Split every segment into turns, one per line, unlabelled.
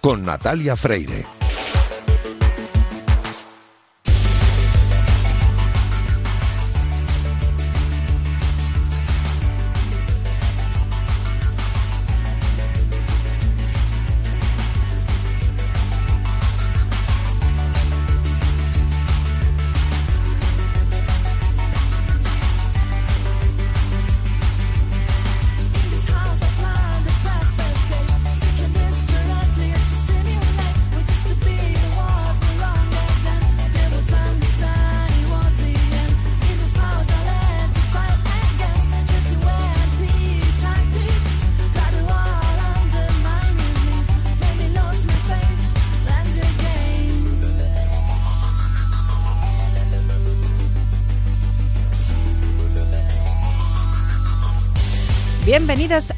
Con Natalia Freire.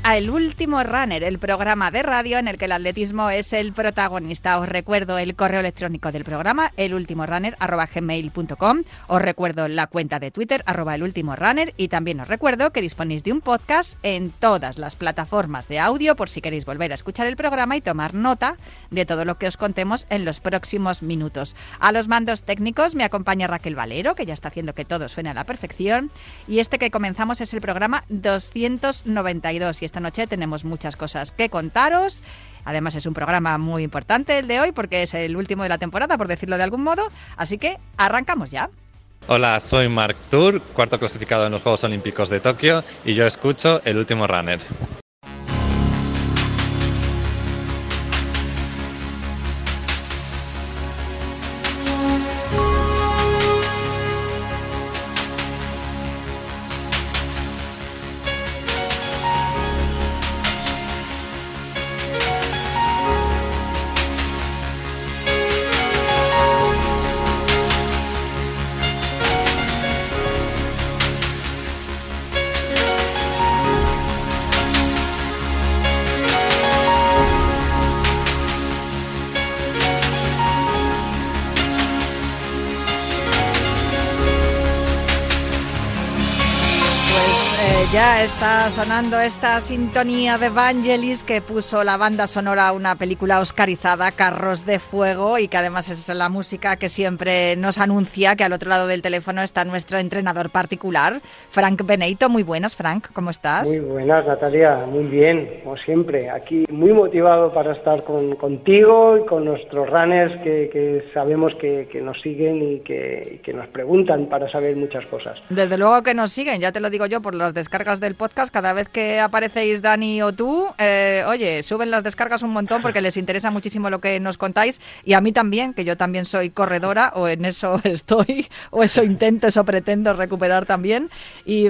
A El Último Runner, el programa de radio en el que el atletismo es el protagonista. Os recuerdo el correo electrónico del programa, elultimorunner.gmail.com. Os recuerdo la cuenta de Twitter, arroba elultimorunner. Y también os recuerdo que disponéis de un podcast en todas las plataformas de audio por si queréis volver a escuchar el programa y tomar nota de todo lo que os contemos en los próximos minutos. A los mandos técnicos me acompaña Raquel Valero, que ya está haciendo que todo suene a la perfección. Y este que comenzamos es el programa 292. Y esta noche tenemos muchas cosas que contaros. Además es un programa muy importante el de hoy porque es el último de la temporada, por decirlo de algún modo. Así que arrancamos ya.
Hola, soy Mark Tour, cuarto clasificado en los Juegos Olímpicos de Tokio y yo escucho El Último Runner.
Está sonando esta sintonía de Vangelis que puso la banda sonora a una película oscarizada, Carros de Fuego, y que además es la música que siempre nos anuncia que al otro lado del teléfono está nuestro entrenador particular, Frank Beneito. Muy buenas, Frank, ¿cómo estás?
Muy buenas, Natalia, muy bien, como siempre. Aquí muy motivado para estar con, contigo y con nuestros runners que, que sabemos que, que, nos siguen y que, y que nos preguntan para saber muchas cosas.
Desde luego que nos siguen, ya te lo digo yo, por las descargas del podcast, cada vez que aparecéis Dani o tú, eh, oye, suben las descargas un montón porque les interesa muchísimo lo que nos contáis y a mí también, que yo también soy corredora o en eso estoy o eso intento, eso pretendo recuperar también. Y,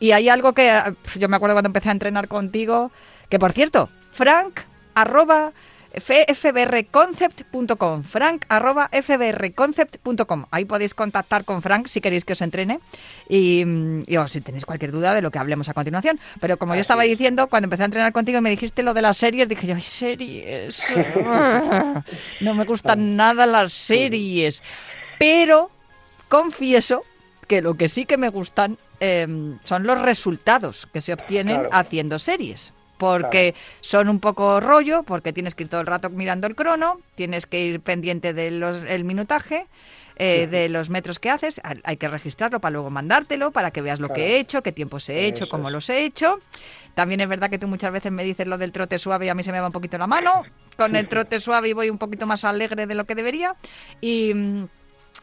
y hay algo que yo me acuerdo cuando empecé a entrenar contigo, que por cierto, Frank, arroba fbrconcept.com, frank arroba fbrconcept.com. Ahí podéis contactar con Frank si queréis que os entrene y, y o si tenéis cualquier duda de lo que hablemos a continuación. Pero como Así yo estaba diciendo, cuando empecé a entrenar contigo y me dijiste lo de las series, dije yo, ay, series. no me gustan nada las series. Pero confieso que lo que sí que me gustan eh, son los resultados que se obtienen claro. haciendo series porque claro. son un poco rollo, porque tienes que ir todo el rato mirando el crono, tienes que ir pendiente del el minutaje. Eh, de los metros que haces, hay que registrarlo para luego mandártelo, para que veas lo claro. que he hecho, qué tiempos he hecho, Eso cómo los he hecho. También es verdad que tú muchas veces me dices lo del trote suave y a mí se me va un poquito la mano. Con el trote suave y voy un poquito más alegre de lo que debería. Y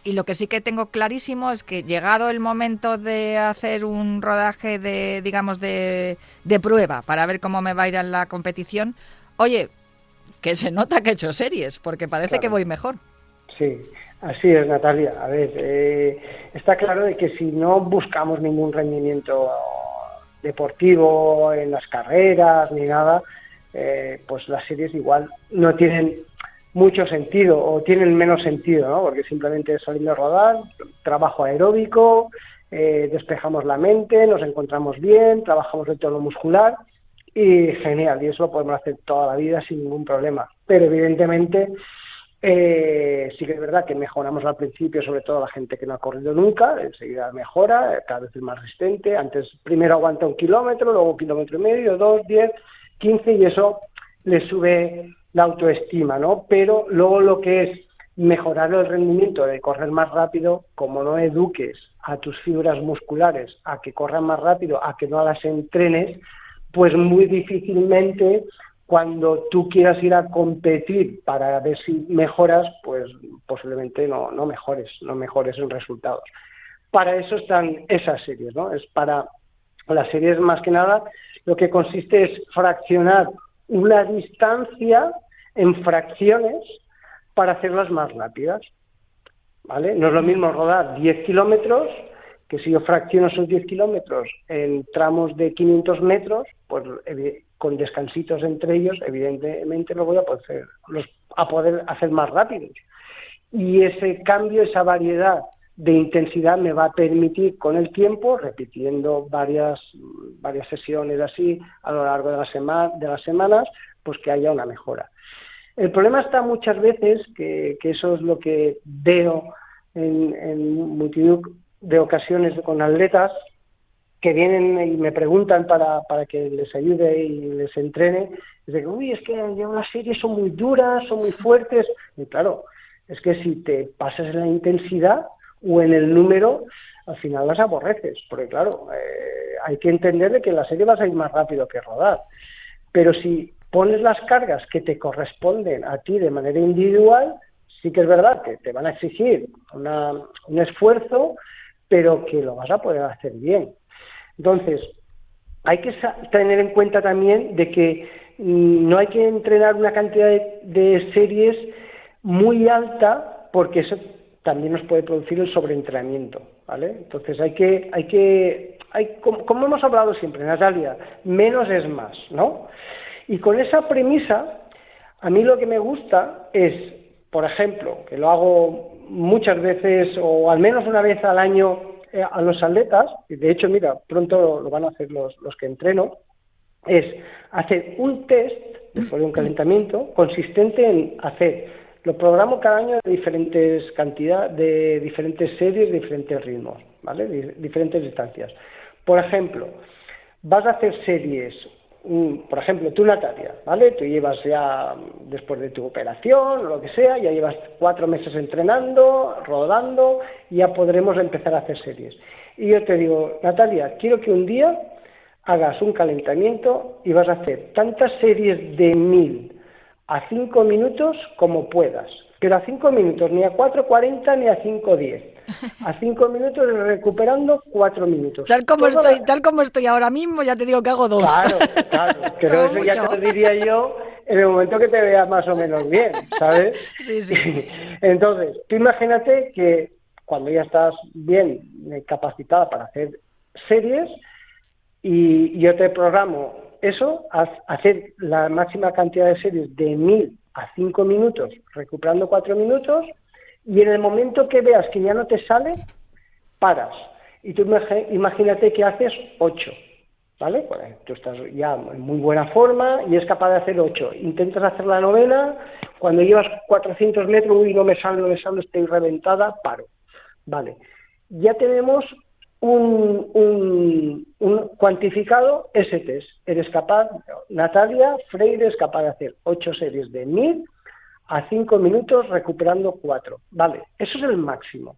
y lo que sí que tengo clarísimo es que llegado el momento de hacer un rodaje de, digamos, de, de prueba para ver cómo me va a ir en la competición, oye, que se nota que he hecho series, porque parece claro. que voy mejor.
Sí, así es, Natalia. A ver, eh, está claro de que si no buscamos ningún rendimiento deportivo en las carreras ni nada, eh, pues las series igual no tienen mucho sentido o tienen menos sentido, ¿no? Porque simplemente salimos a rodar, trabajo aeróbico, eh, despejamos la mente, nos encontramos bien, trabajamos el tono muscular y genial, y eso lo podemos hacer toda la vida sin ningún problema. Pero evidentemente eh, sí que es verdad que mejoramos al principio, sobre todo la gente que no ha corrido nunca, enseguida mejora, cada vez es más resistente, antes primero aguanta un kilómetro, luego un kilómetro y medio, dos, diez, quince y eso le sube la autoestima, ¿no? Pero luego lo que es mejorar el rendimiento de correr más rápido, como no eduques a tus fibras musculares a que corran más rápido, a que no las entrenes, pues muy difícilmente cuando tú quieras ir a competir para ver si mejoras, pues posiblemente no, no mejores, no mejores en resultados. Para eso están esas series, ¿no? Es para las series más que nada lo que consiste es fraccionar una distancia en fracciones para hacerlas más rápidas. ¿Vale? No es lo mismo rodar 10 kilómetros que si yo fracciono esos 10 kilómetros en tramos de 500 metros, pues con descansitos entre ellos, evidentemente lo voy a poder, los, a poder hacer más rápidos. Y ese cambio, esa variedad de intensidad me va a permitir con el tiempo, repitiendo varias, varias sesiones así a lo largo de, la semana, de las semanas, pues que haya una mejora. El problema está muchas veces, que, eso es lo que veo en, en multitud de ocasiones con atletas que vienen y me preguntan para, para que les ayude y les entrene, es de que, uy, es que las series son muy duras, son muy fuertes. Y claro, es que si te pasas la intensidad o en el número, al final las aborreces, porque claro, eh, hay que entender de que la serie vas a ir más rápido que rodar. Pero si pones las cargas que te corresponden a ti de manera individual, sí que es verdad que te van a exigir un esfuerzo, pero que lo vas a poder hacer bien. Entonces, hay que tener en cuenta también de que mm, no hay que entrenar una cantidad de, series muy alta porque eso también nos puede producir el sobreentrenamiento, ¿vale? Entonces hay que, hay que, hay, como, hemos hablado siempre, Natalia, menos es más, ¿no? Y con esa premisa, a mí lo que me gusta es, por ejemplo, que lo hago muchas veces o al menos una vez al año eh, a los atletas, y de hecho, mira, pronto lo van a hacer los, los que entreno, es hacer un test después de un calentamiento consistente en hacer, lo programo cada año de diferentes cantidades, de diferentes series, diferentes ritmos, ¿vale? Diferentes distancias. Por ejemplo, vas a hacer series por ejemplo, tú Natalia, ¿vale? Tú llevas ya, después de tu operación o lo que sea, ya llevas cuatro meses entrenando, rodando, ya podremos empezar a hacer series. Y yo te digo, Natalia, quiero que un día hagas un calentamiento y vas a hacer tantas series de mil a cinco minutos como puedas pero a 5 minutos, ni a 4.40 ni a 5.10. A 5 minutos recuperando 4 minutos.
Tal como, estoy, tal como estoy ahora mismo, ya te digo que hago dos.
Claro, claro. Pero eso ya te lo diría yo en el momento que te veas más o menos bien, ¿sabes?
Sí, sí.
Entonces, tú imagínate que cuando ya estás bien capacitada para hacer series y yo te programo eso, hacer la máxima cantidad de series de 1000 a cinco minutos, recuperando cuatro minutos, y en el momento que veas que ya no te sale, paras. Y tú imagínate que haces ocho, ¿vale? Pues tú estás ya en muy buena forma y es capaz de hacer ocho. Intentas hacer la novena, cuando llevas 400 metros, uy, no me sale, no me sale, estoy reventada, paro. Vale. Ya tenemos un, un, cuantificado ese test. Eres capaz, Natalia Freire es capaz de hacer ocho series de mil a cinco minutos recuperando cuatro. Vale, eso es el máximo.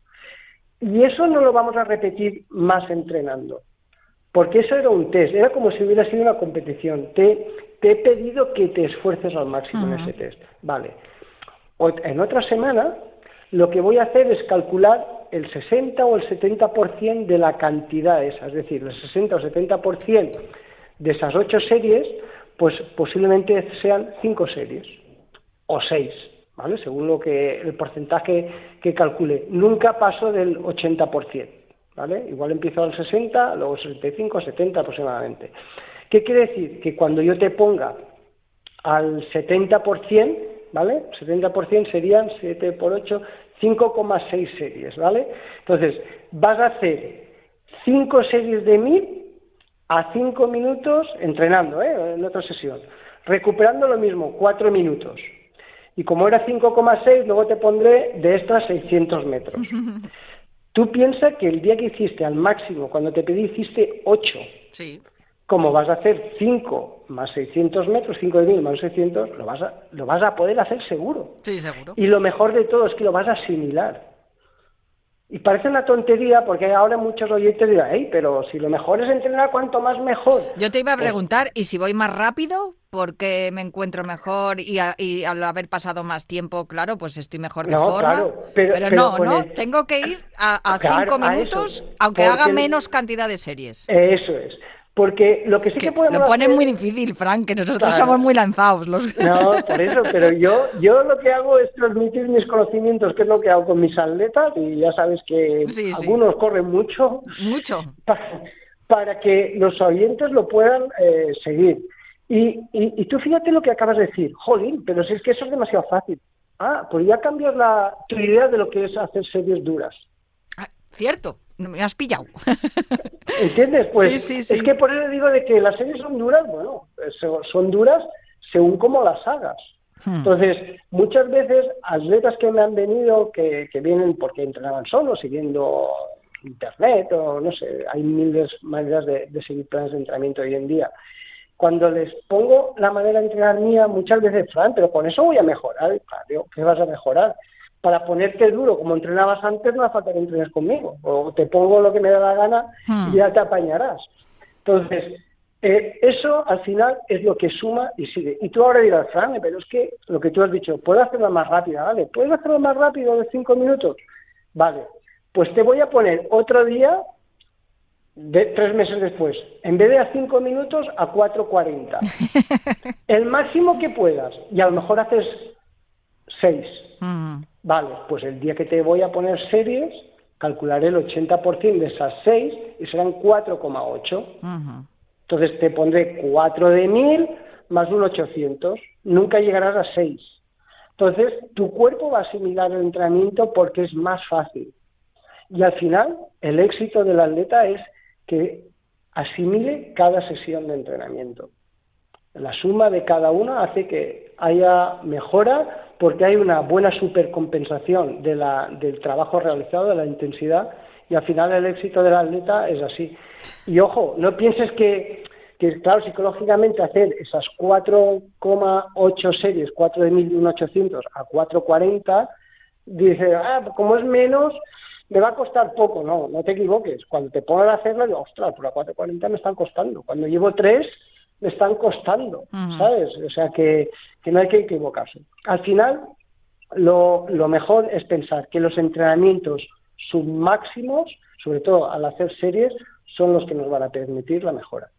Y eso no lo vamos a repetir más entrenando, porque eso era un test, era como si hubiera sido una competición. Te, te he pedido que te esfuerces al máximo en ese test. Vale. En otra semana, lo que voy a hacer es calcular el 60 o el 70% de la cantidad esa, es decir, el 60 o 70% de esas ocho series, pues posiblemente sean cinco series o seis, ¿vale? Según lo que el porcentaje que calcule. Nunca paso del 80%, ¿vale? Igual empiezo al 60, luego 65, 70 aproximadamente. ¿Qué quiere decir? Que cuando yo te ponga al 70%, ¿vale? 70% serían 7 por 8, 5,6 series, ¿vale? Entonces, vas a hacer 5 series de 1000 a 5 minutos entrenando, ¿eh? En otra sesión. Recuperando lo mismo, 4 minutos. Y como era 5,6, luego te pondré de extra 600 metros. Tú piensas que el día que hiciste al máximo, cuando te pedí, hiciste 8.
Sí.
Como vas a hacer 5 más 600 metros, 5 de 1000 más 600, lo vas, a, lo vas a poder hacer seguro.
Sí, seguro.
Y lo mejor de todo es que lo vas a asimilar. Y parece una tontería porque ahora muchos oyentes dirán, hey, pero si lo mejor es entrenar, cuanto más mejor.
Yo te iba a preguntar, ¿y si voy más rápido? Porque me encuentro mejor y, a- y al haber pasado más tiempo, claro, pues estoy mejor de
No,
forma.
claro, pero- pero
no, no,
el-
tengo que ir a, a
Claro,
cinco
a
minutos, aunque
porque
haga menos cantidad de series.
Eso es. Porque lo que sí que,
Que
podemos
lo ponen
hacer-
muy difícil, Frank, que nosotros
Claro.
somos muy lanzados. Los...
No, por eso, pero yo, yo lo que hago es transmitir mis conocimientos, que es lo que hago con mis atletas, y ya sabes que
Sí, sí.
algunos corren mucho,
Mucho.
para, para que los oyentes lo puedan eh, seguir. Y, y, y tú fíjate lo que acabas de decir, jolín, pero si es que eso es demasiado fácil. Ah, pues ya cambias la, tu idea de lo que es hacer series duras.
Ah, cierto, me has pillado.
¿Entiendes? Pues
Sí, sí, sí.
es que por eso digo de que las series son duras, bueno, eh, so- son duras según cómo las hagas.
Hmm.
Entonces, muchas veces atletas que me han venido, que, que vienen porque entrenaban solos, siguiendo internet o no sé, hay miles de maneras de, de seguir planes de entrenamiento hoy en día. Cuando les pongo la manera de entrenar mía, muchas veces, Fran, pero con eso voy a mejorar. Claro, ¿qué vas a mejorar? Para ponerte duro como entrenabas antes, no hace falta que entrenes conmigo. O te pongo lo que me da la gana
Hmm.
y ya te apañarás. Entonces, eh, eso al final es lo que suma y sigue. Y tú ahora dirás, Fran, pero es que lo que tú has dicho, puedo hacerlo más rápida, ¿vale? ¿Puedes hacerlo más rápido de cinco minutos? Vale, pues te voy a poner otro día, de, tres meses después, en vez de a cinco minutos, a 4.40. El máximo que puedas. Y a lo mejor haces seis.
Mm,
Vale, pues el día que te voy a poner series, calcularé el 80% de esas 6 y serán 4,8.
ujú.
Entonces te pondré 4 de 1000 más un 800. Nunca llegarás a 6. Entonces tu cuerpo va a asimilar el entrenamiento porque es más fácil. Y al final, el éxito del atleta es que asimile cada sesión de entrenamiento. La suma de cada una hace que haya mejora porque hay una buena supercompensación de la, del trabajo realizado, de la intensidad, y al final el éxito del atleta es así. Y ojo, no pienses que, que claro, psicológicamente hacer esas 4,8 series, 4 de 1000 y un 800 a 4,40, dice, ah, como es menos, me va a costar poco. No, no te equivoques. Cuando te pongan a hacerlo, digo, ostras, por la 4,40 me están costando. Cuando llevo 3, me están costando. ¿sabes? O sea que, que no hay que equivocarse. Al final, lo, lo mejor es pensar que los entrenamientos submáximos, sobre todo al hacer series, son los que nos van a permitir la mejora.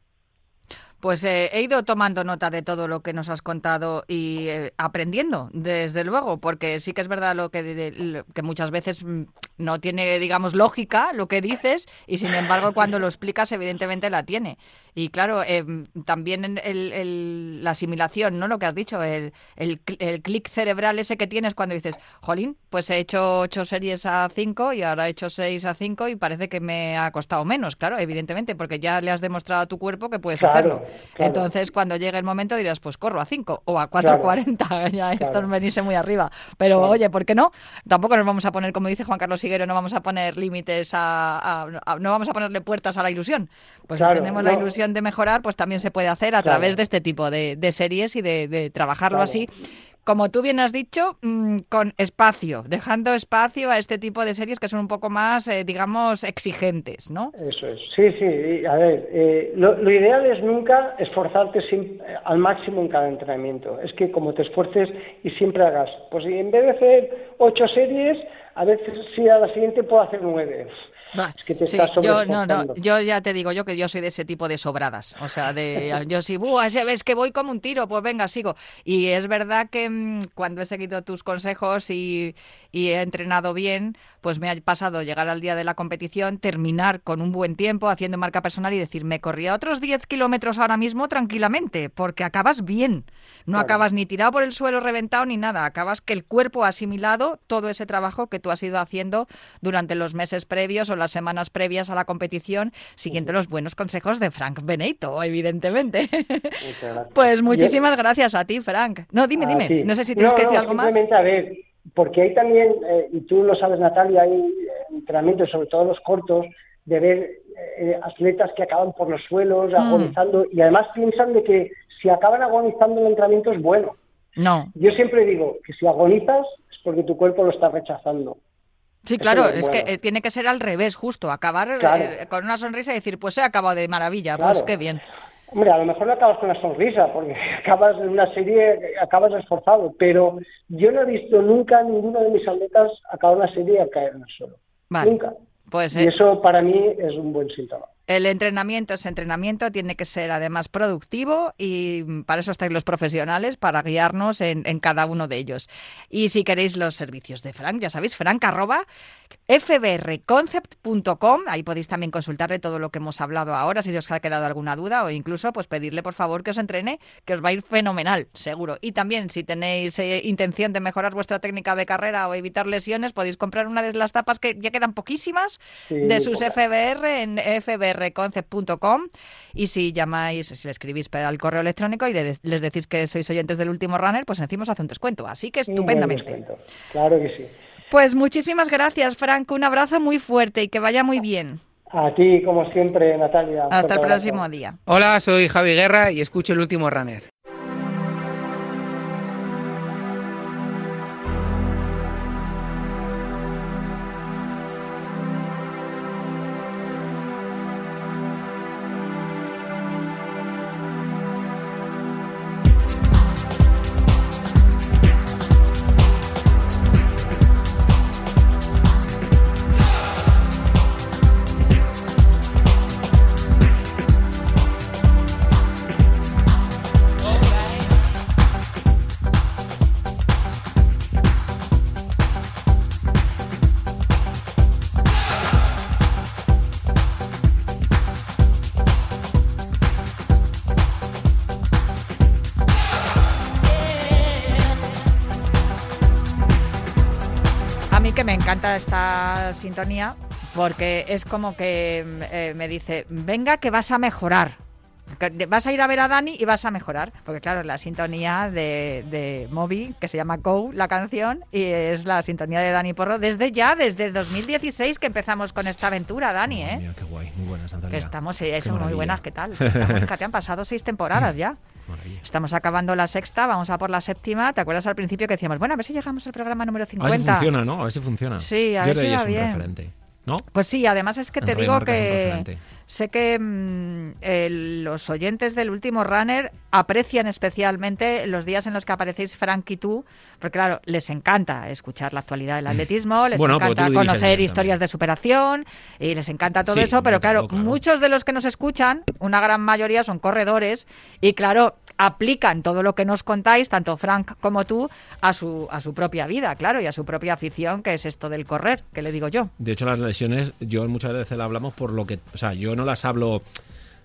Pues eh, he ido tomando nota de todo lo que nos has contado y eh, aprendiendo, desde luego, porque sí que es verdad lo que, de- lo que muchas veces mm, no tiene, digamos, lógica lo que dices y sin embargo cuando lo explicas evidentemente la tiene. Y claro, eh, también el- el- la asimilación, ¿no? Lo que has dicho, el, el, el clic cerebral ese que tienes cuando dices, jolín, pues he hecho ocho series a cinco y ahora he hecho seis a cinco y parece que me ha costado menos, claro, evidentemente, porque ya le has demostrado a tu cuerpo que puedes
Claro,
hacerlo.
claro.
Entonces, cuando llegue el momento dirás, pues corro a 5 o a 4.40, ya esto
claro.
es venirse muy arriba. Pero
Claro.
oye, ¿por qué no? Tampoco nos vamos a poner, como dice Juan Carlos Higuero, no vamos a poner límites a, a- a- no vamos a ponerle puertas a la ilusión. Pues
Claro,
si tenemos la ilusión de mejorar, pues también se puede hacer a
Claro.
través de este tipo de, de series y de, de trabajarlo
Claro.
así. Como tú bien has dicho, mm, con espacio, dejando espacio a este tipo de series que son un poco más, eh, digamos, exigentes, ¿no?
Eso es. Sí, sí. A ver, eh, lo, lo ideal es nunca esforzarte sim- eh, al máximo en cada entrenamiento. Es que como te esfuerces y siempre hagas, pues en vez de hacer ocho series, a veces sí a la siguiente puedo hacer nueve.
Bah,
Es que te
sí,
estás
yo no, no, yo ya te digo yo que yo soy de ese tipo de sobradas, o sea, de yo sí, buah, ese ves que voy como un tiro, pues venga, sigo. Y es verdad que mm, cuando he seguido tus consejos y, y he entrenado bien, pues me ha pasado llegar al día de la competición, terminar con un buen tiempo haciendo marca personal y decir, me corría otros 10 kilómetros ahora mismo tranquilamente, porque acabas bien, no
Claro.
acabas ni tirado por el suelo reventado ni nada, acabas que el cuerpo ha asimilado todo ese trabajo que tú has ido haciendo durante los meses previos o las semanas previas a la competición, siguiendo los buenos consejos de Frank Benito, evidentemente. Pues muchísimas gracias a ti, Frank. No, dime,
A
dime, no sé si tienes
No,
que decir
no,
algo más.
simplemente, a ver, porque hay también, eh, y tú lo sabes, Natalia, hay eh, entrenamientos, sobre todo los cortos, de ver eh, atletas que acaban por los suelos,
Mm.
agonizando, y además piensan de que si acaban agonizando el entrenamiento es bueno.
No.
Yo siempre digo que si agonizas es porque tu cuerpo lo está rechazando.
Sí, claro,
es bueno.
que eh, tiene que ser al revés, justo, acabar eh, con una sonrisa y decir, pues he acabado de maravilla,
Claro.
pues qué bien.
Hombre, a lo mejor no acabas con una sonrisa, porque acabas en una serie, acabas esforzado, pero yo no he visto nunca ninguno de mis atletas acabar una serie y caer en el suelo.
Vale.
Nunca.
Pues
Y
eh,
eso para mí es un buen síntoma.
El entrenamiento es entrenamiento, tiene que ser además productivo y para eso estáis los profesionales, para guiarnos en, en cada uno de ellos. Y si queréis los servicios de Frank, ya sabéis, frank arroba fbrconcept.com, ahí podéis también consultarle todo lo que hemos hablado ahora, si os ha quedado alguna duda o incluso pues pedirle por favor que os entrene, que os va a ir fenomenal, seguro. Y también si tenéis eh, intención de mejorar vuestra técnica de carrera o evitar lesiones, podéis comprar una de las tapas que ya quedan poquísimas
Sí,
de sus. FBR en fbrconcept.com y si llamáis, si le escribís para el correo electrónico y le- les decís que sois oyentes del último runner, pues encima os hace un descuento. Así que estupendamente.
Claro que sí.
Pues muchísimas gracias, Frank. Un abrazo muy fuerte y que vaya muy bien.
A ti, como siempre, Natalia.
Hasta el próximo día.
Hola, soy Javi Guerra y escucho el último runner.
Encanta esta sintonía porque es como que eh, me dice, venga que vas a mejorar. Que Vas a ir a ver a Dani y vas a mejorar. Porque claro, es la sintonía de, de Moby, que se llama Go, la canción, y es la sintonía de Dani Porro desde ya, desde 2016 que empezamos con esta aventura, Dani, ¿eh?
mía, qué guay, muy buenas,
Que
Natalia.
estamos, eh, eso, muy buenas, ¿qué tal? Estamos, fíjate, han pasado seis temporadas ya.
Maravilla.
Estamos acabando la sexta, vamos a por la séptima. ¿Te acuerdas al principio que decíamos, bueno, a ver si llegamos al programa número
A
50?
ver si funciona, ¿no? A ver si funciona.
Sí, a
Yo
ver si
que
va
es un referente, ¿no?
Pues sí, además es que
En
te digo que. Sé que mm, los oyentes del último runner aprecian especialmente los días en los que aparecéis Frank y tú, porque claro, les encanta escuchar la actualidad del atletismo, les
Bueno,
encanta conocer historias de superación y les encanta todo
Sí,
eso, pero claro. muchos de los que nos escuchan, una gran mayoría son corredores y claro, aplican todo lo que nos contáis, tanto Frank como tú, a su, a su propia vida, claro, y a su propia afición, que es esto del correr, que le digo yo.
De hecho, las lesiones, yo muchas veces las hablamos por lo que. O sea, yo no las hablo.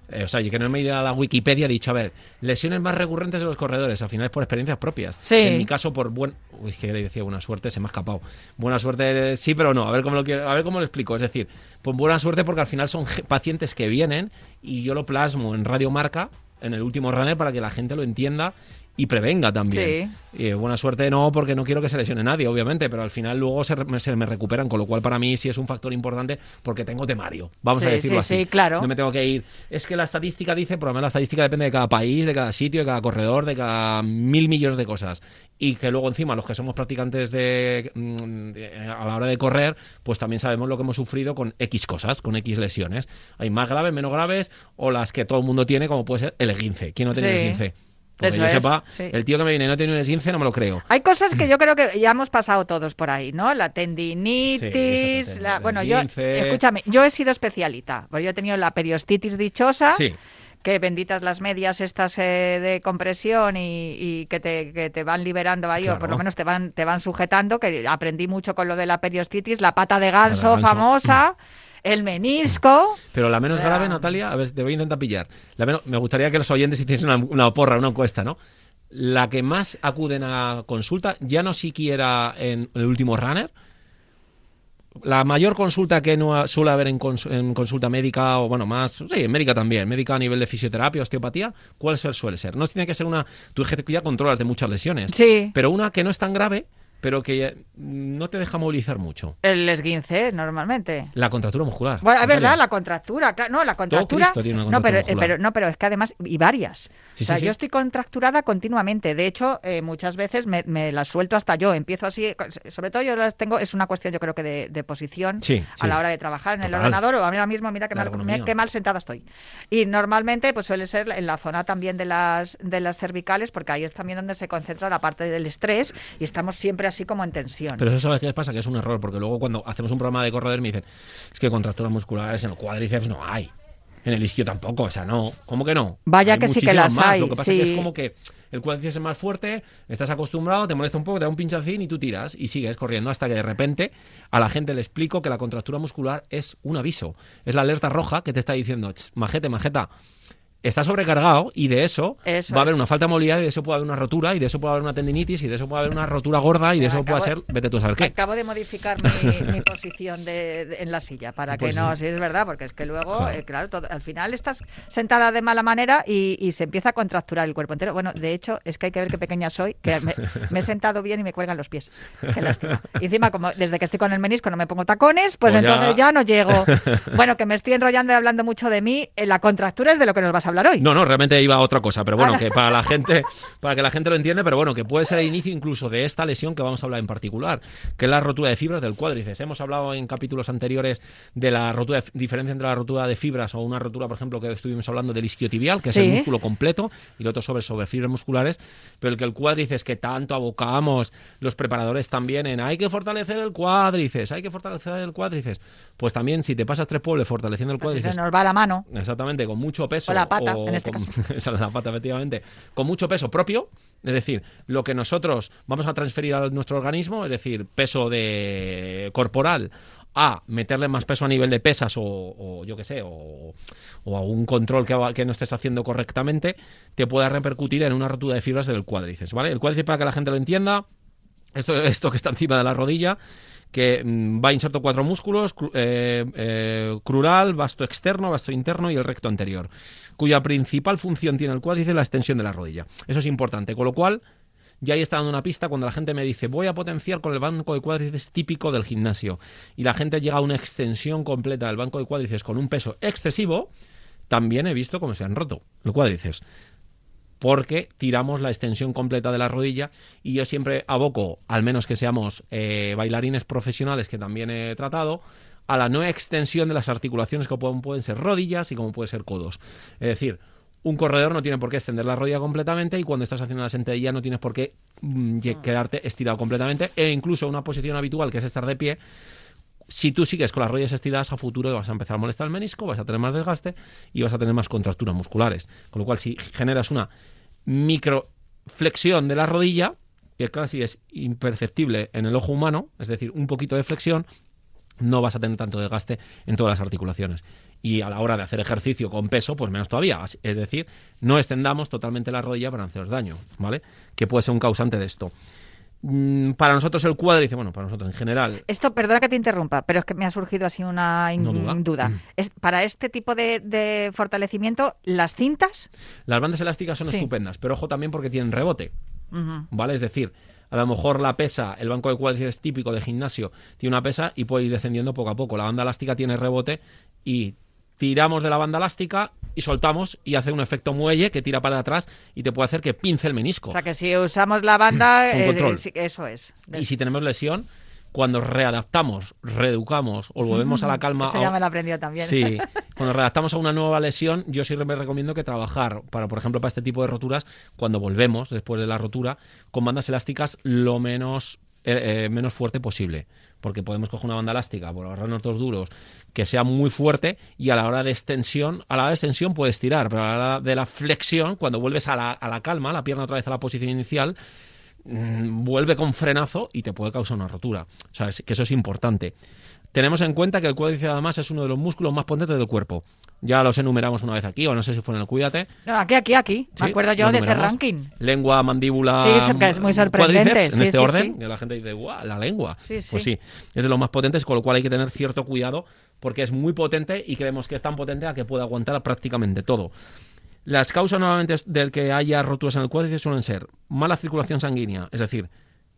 eh, o sea, yo que no me he ido a la Wikipedia he dicho, a ver, lesiones más recurrentes de los corredores, al final es por experiencias propias.
Sí.
En mi caso, por buen. Uy, que le decía buena suerte, se me ha escapado. Buena suerte, eh, sí, pero no, a ver cómo lo quiero, a ver cómo lo explico. Es decir, pues buena suerte porque al final son pacientes que vienen y yo lo plasmo en Radio Marca, en el último runner, para que la gente lo entienda y prevenga también. Y, eh, buena suerte no, porque no quiero que se lesione nadie, obviamente, pero al final luego se, me recuperan, con lo cual para mí sí es un factor importante porque tengo temario. Vamos
Sí,
a decirlo
sí,
así.
sí, claro.
No me tengo que ir. Es que la estadística dice, por lo menos la estadística depende de cada país, de cada sitio, de cada corredor, de cada mil millones de cosas. Y que luego encima los que somos practicantes de, mm, de- a la hora de correr, pues también sabemos lo que hemos sufrido con X cosas, con X lesiones. Hay más graves, menos graves, o las que todo el mundo tiene, como puede ser el esguince. ¿Quién no tiene
Sí.
esguince? Porque
Eso
yo
es,
sepa,
sí.
el tío que me viene no tiene un esguince, no me lo creo.
Hay cosas que yo creo que ya hemos pasado todos por ahí, ¿no? La tendinitis,
Sí,
la, bueno, yo, escúchame, yo he sido especialista, porque yo he tenido la periostitis dichosa,
Sí.
que benditas las medias estas eh, de compresión y, y que, te, que te van liberando ahí, o por lo menos te van, te van sujetando, que aprendí mucho con lo de la periostitis, la pata de ganso,
ganso.
famosa, el menisco.
Pero la menos grave, Natalia, a ver, te voy a intentar pillar. La menos- me gustaría que los oyentes hiciesen una, una porra, una encuesta, ¿no? La que más acuden a consulta, ya no siquiera en el último runner, la mayor consulta que no suele haber en, cons- en consulta médica, o bueno, más, sí, en médica también, médica a nivel de fisioterapia, osteopatía, ¿cuál suele ser? No tiene que ser una, tú es que ya controlas de muchas lesiones,
Sí.
pero una que no es tan grave, pero que no te deja movilizar mucho.
El esguince, normalmente.
La contractura muscular.
Bueno, es verdad, la contractura. claro, no, la contractura.
Cristo tiene una
no, pero,
muscular.
pero, no, pero es que además, y varias.
Sí,
o sea,
sí, sí.
yo estoy contracturada continuamente. De hecho, eh, muchas veces me, me las suelto hasta yo. Empiezo así, sobre todo yo las tengo, es una cuestión, yo creo que de, de posición a la hora de trabajar en el ordenador o ahora mismo, mira qué mal, qué mal sentada estoy. Y normalmente, pues suele ser en la zona también de las, de las cervicales, porque ahí es también donde se concentra la parte del estrés y estamos siempre así como en tensión.
Pero eso sabes qué pasa, que es un error, porque luego cuando hacemos un programa de corredor me dicen, es que contracturas musculares en el cuádriceps no hay. En el isquio tampoco, o sea, no. ¿Cómo que no?
Vaya
Hay
que sí que las
más.
hay,
Lo que pasa es que es como que el cuádriceps es más fuerte, estás acostumbrado, te molesta un poco, te da un pinchacín y tú tiras y sigues corriendo hasta que de repente a la gente le explico que la contractura muscular es un aviso. Es la alerta roja que te está diciendo, "Ch, majete, majeta. Está sobrecargado y de eso,
Eso
va a haber
es.
una falta de movilidad y de eso puede haber una rotura y de eso puede haber una tendinitis y de eso puede haber una rotura gorda y de eso puede ser, vete tú a saber qué.
Acabo de modificar mi, mi posición de, de- en la silla para que
Pues
no,
sí.
si es verdad, porque es que luego,
Claro.
eh, claro, todo- al final estás sentada de mala manera y, y se empieza a contracturar el cuerpo entero. Bueno, de hecho, es que hay que ver qué pequeña soy, que me, me he sentado bien y me cuelgan los pies. Qué lástima. Y encima, como desde que estoy con el menisco no me pongo tacones, pues,
Pues ya.
entonces ya no llego. Bueno, que me estoy enrollando y hablando mucho de mí. eh, La contractura es de lo que nos vas a hablar hoy.
No, no, realmente iba a otra cosa, pero bueno,
Ah.
que para la gente, para que la gente lo entienda, pero bueno, que puede ser el inicio incluso de esta lesión que vamos a hablar en particular, que es la rotura de fibras del cuádriceps. Hemos hablado en capítulos anteriores de la rotura, de, diferencia entre la rotura de fibras o una rotura, por ejemplo, que estuvimos hablando del isquiotibial, que es el músculo completo, y el otro sobre, sobre fibras musculares, pero el que el cuádriceps que tanto abocamos los preparadores también en hay que fortalecer el cuádriceps, hay que fortalecer el cuádriceps. Pues también si te pasas tres pueblos fortaleciendo el
Pues si
cuádriceps
se nos va la mano.
Exactamente, con mucho peso.
O la pata,
o
en este
con-
caso.
esa es la pata, efectivamente. Con mucho peso propio, es decir, lo que nosotros vamos a transferir a nuestro organismo, es decir, peso de corporal, a meterle más peso a nivel de pesas o, o yo qué sé, o, o a un control que no estés haciendo correctamente, te pueda repercutir en una rotura de fibras del cuádriceps, ¿vale? El cuádriceps, para que la gente lo entienda, esto, esto que está encima de la rodilla, que mm, va inserto cuatro músculos, eh, eh, crural, vasto externo, vasto interno y el recto anterior, cuya principal función tiene el cuádriceps la extensión de la rodilla. Eso es importante, con lo cual ya ahí está dando una pista cuando la gente me dice voy a potenciar con el banco de cuádriceps típico del gimnasio y la gente llega a una extensión completa del banco de cuádriceps con un peso excesivo, también he visto cómo se han roto el cuádriceps porque tiramos la extensión completa de la rodilla y yo siempre aboco, al menos que seamos eh, bailarines profesionales que también he tratado, a la no extensión de las articulaciones que pueden, pueden ser rodillas y como pueden ser codos. Es decir, un corredor no tiene por qué extender la rodilla completamente y cuando estás haciendo la sentadilla no tienes por qué mm, ye- quedarte estirado completamente e incluso una posición habitual que es estar de pie si tú sigues con las rodillas estiradas a futuro vas a empezar a molestar el menisco, vas a tener más desgaste y vas a tener más contracturas musculares. Con lo cual, si generas una microflexión de la rodilla, que casi es imperceptible en el ojo humano, es decir, un poquito de flexión, no vas a tener tanto desgaste en todas las articulaciones. Y a la hora de hacer ejercicio con peso, pues menos todavía. Es decir, no extendamos totalmente la rodilla para haceros daño, ¿vale? Que puede ser un causante de esto. Mm, Para nosotros el cuádriceps, bueno, para nosotros en general,
Esto, perdona que te interrumpa, pero es que me ha surgido así una
No duda.
duda.
Mm.
Es, para este tipo de, de fortalecimiento, las cintas.
Las bandas elásticas son
Sí.
estupendas, pero ojo también porque tienen rebote. ¿vale? Es decir, a lo mejor la pesa, el banco de cuádriceps típico de gimnasio tiene una pesa y puede ir descendiendo poco a poco. La banda elástica tiene rebote y tiramos de la banda elástica y soltamos y hace un efecto muelle que tira para atrás y te puede hacer que pince el menisco.
O sea que si usamos la banda, eh, eso es.
Y si tenemos lesión, cuando readaptamos, reeducamos o volvemos a la calma...
Eso ya me lo aprendió también.
Sí, cuando redactamos a una nueva lesión, yo siempre me recomiendo que trabajar, para por ejemplo, para este tipo de roturas, cuando volvemos después de la rotura, con bandas elásticas lo menos, eh, eh, menos fuerte posible. Porque podemos coger una banda elástica, por agarrarnos dos duros, que sea muy fuerte y a la hora de extensión, a la hora de extensión puedes tirar, pero a la hora de la flexión, cuando vuelves a la, a la calma, la pierna otra vez a la posición inicial, mm, vuelve con frenazo y te puede causar una rotura. O sea, es- que eso es importante. Tenemos en cuenta que el cuádriceps además es uno de los músculos más potentes del cuerpo. Ya los enumeramos una vez aquí, o no sé si fue en el Cuídate.
Aquí, aquí, aquí.
Sí,
me acuerdo yo de ese ranking.
Lengua, mandíbula.
Sí, es que es muy sorprendente,
cuádriceps, en
sí,
este
sí,
orden. Y la gente dice, ¡guau! La lengua.
Sí, sí.
Pues sí, es de los más potentes, con lo cual hay que tener cierto cuidado porque es muy potente y creemos que es tan potente a que puede aguantar prácticamente todo. Las causas normalmente del que haya roturas en el cuádriceps suelen ser mala circulación sanguínea, es decir,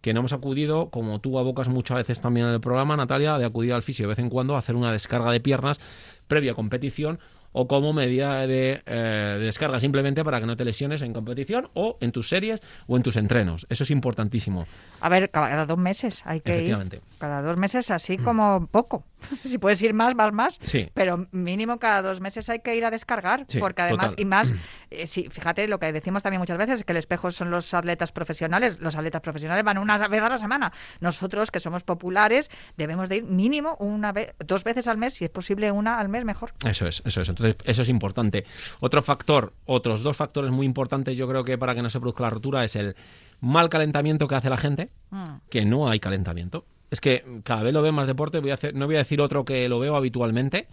que no hemos acudido, como tú abocas muchas veces también en el programa, Natalia, de acudir al fisio de vez en cuando a hacer una descarga de piernas previa competición o como medida de, eh, de descarga simplemente para que no te lesiones en competición o en tus series o en tus entrenos. Eso es importantísimo.
A ver, cada dos meses hay que ir. Cada dos meses, así como poco. si puedes ir más, más, más.
Sí.
Pero mínimo cada dos meses hay que ir a descargar.
Sí,
porque además,
total.
y más, eh, sí, fíjate, lo que decimos también muchas veces es que el espejo son los atletas profesionales. Los atletas profesionales van una vez a la semana. Nosotros, que somos populares, debemos de ir mínimo una vez, dos veces al mes, si es posible una al mes, mejor.
Eso es, eso es. Entonces, eso es importante. Otro factor, otros dos factores muy importantes, yo creo que para que no se produzca la rotura, es el mal calentamiento que hace la gente,
Mm.
que no hay calentamiento. Es que cada vez lo veo más deporte, voy a hacer, no voy a decir otro que lo veo habitualmente.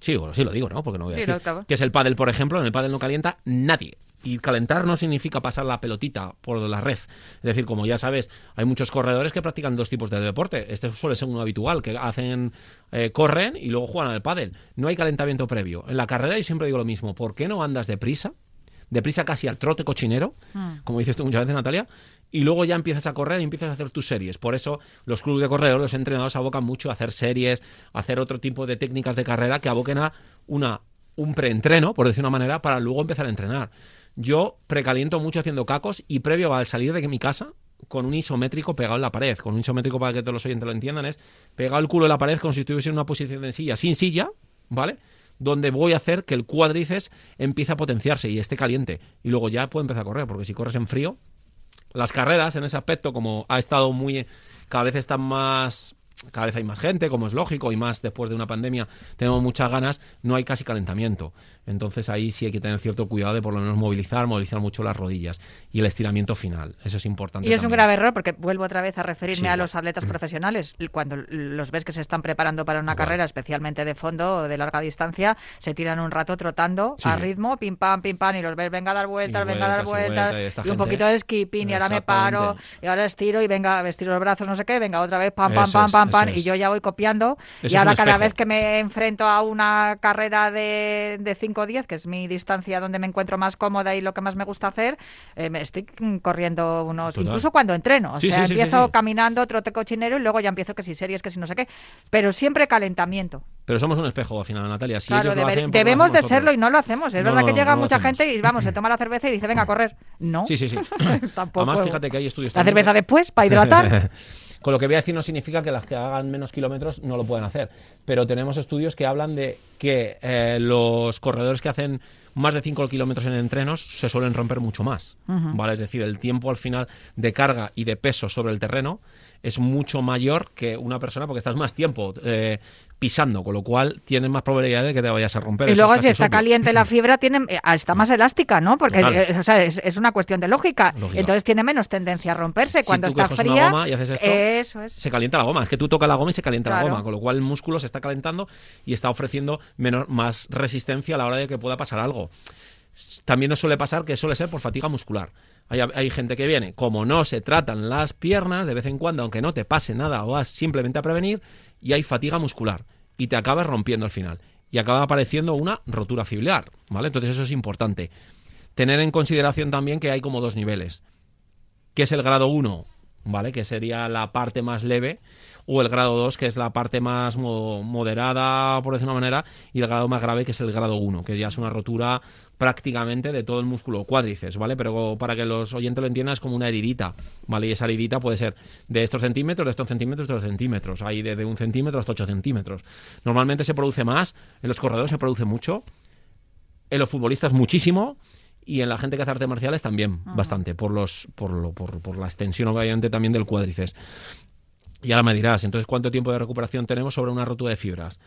Sí, bueno, sí lo digo, ¿no? Porque no voy a
Sí,
decir. Que es el pádel, por ejemplo. En el pádel no calienta nadie. Y calentar no significa pasar la pelotita por la red. Es decir, como ya sabes, hay muchos corredores que practican dos tipos de deporte. Este suele ser uno habitual, que hacen, eh, corren y luego juegan al pádel. No hay calentamiento previo. En la carrera yo siempre digo lo mismo. ¿Por qué no andas deprisa? Deprisa casi al trote cochinero,
Mm.
como dices tú muchas veces, Natalia, y luego ya empiezas a correr y empiezas a hacer tus series. Por eso los clubes de corredores, los entrenadores abocan mucho a hacer series, a hacer otro tipo de técnicas de carrera que aboquen a una, un preentreno, por decir una manera, para luego empezar a entrenar. Yo precaliento mucho haciendo cacos y previo al salir de mi casa, con un isométrico pegado en la pared. Con un isométrico, para que todos los oyentes lo entiendan, es pegado el culo en la pared como si estuviese en una posición de silla, sin silla, ¿vale? Donde voy a hacer que el cuádriceps empiece a potenciarse y esté caliente. Y luego ya puedo empezar a correr, porque si corres en frío, las carreras en ese aspecto, como ha estado muy. cada vez están más. Cada vez hay más gente, como es lógico, y más después de una pandemia, tenemos muchas ganas, no hay casi calentamiento. Entonces ahí sí hay que tener cierto cuidado de por lo menos movilizar, movilizar mucho las rodillas y el estiramiento final. Eso es importante.
Y es un grave error porque vuelvo otra vez a referirme
Sí,
a los atletas profesionales. Cuando los ves que se están preparando para una carrera, especialmente de fondo o de larga distancia, se tiran un rato trotando
Sí,
a
sí.
ritmo, pim pam, pim pam, y los ves, venga a dar vueltas,
Y
venga a dar
vueltas y
un poquito de skipping, y ahora me paro, y ahora estiro, y venga, estiro los brazos, no sé qué, venga otra vez, pam, pam,
Eso
pam, pam, y yo ya voy copiando.
Eso
y ahora cada vez que me enfrento a una carrera de, de 5 o 10, que es mi distancia donde me encuentro más cómoda y lo que más me gusta hacer, eh, me estoy corriendo unos...
Total.
Incluso cuando entreno. O
Sí,
sea,
sí,
empiezo
sí.
caminando, trote cochinero y luego ya empiezo que si series, que si no sé qué. Pero siempre calentamiento.
Pero somos un espejo al final, Natalia. Si
claro,
ellos lo
debe-
hacen, ¿por qué lo
debemos de serlo y no lo hacemos. Es
No,
verdad
no,
que llega
no lo
mucha
hacemos.
gente y vamos, se toma la cerveza y dice, venga a correr. No.
Sí, sí, sí.
Tampoco.
Además, fíjate que hay estudios
La cerveza después, para hidratar.
Con lo que voy a decir no significa que las que hagan menos kilómetros no lo puedan hacer, pero tenemos estudios que hablan de que eh, los corredores que hacen más de 5 kilómetros en entrenos se suelen romper mucho más, ¿vale? Es decir, el tiempo al final de carga y de peso sobre el terreno es mucho mayor que una persona porque estás más tiempo eh, pisando, con lo cual tienes más probabilidad de que te vayas a romper.
Y luego si está caliente la fibra, tiene, eh, está más elástica, ¿no? Porque eh, o sea, es, es una cuestión de lógica.
Lógica.
Entonces tiene menos tendencia a romperse.
Si
Cuando
tú
está
coges una
fría,
goma y haces esto,
eso es.
se calienta la goma. Es que tú tocas la goma y se calienta
Claro.
la goma, con lo cual el músculo se está calentando y está ofreciendo menor, más resistencia a la hora de que pueda pasar algo. También nos suele pasar que suele ser por fatiga muscular. Hay, hay gente que viene, como no se tratan las piernas, de vez en cuando, aunque no te pase nada o vas simplemente a prevenir, y hay fatiga muscular. Y te acabas rompiendo al final. Y acaba apareciendo una rotura fibrilar. ¿Vale? Entonces eso es importante. Tener en consideración también que hay como dos niveles que es el grado 1, ¿vale? Que sería la parte más leve, o el grado 2, que es la parte más mo- moderada, por decir una manera, y el grado más grave, que es el grado 1, que ya es una rotura prácticamente de todo el músculo cuádriceps, ¿vale? Pero para que los oyentes lo entiendan, es como una heridita, ¿vale? Y esa heridita puede ser de estos centímetros, de estos centímetros, de estos centímetros, hay desde un centímetro hasta 8 centímetros. Normalmente se produce más, en los corredores se produce mucho, en los futbolistas muchísimo y en la gente que hace artes marciales también bastante por los por, lo, por, por la extensión obviamente también del cuádriceps y ahora me dirás entonces cuánto tiempo de recuperación tenemos sobre una rotura de fibras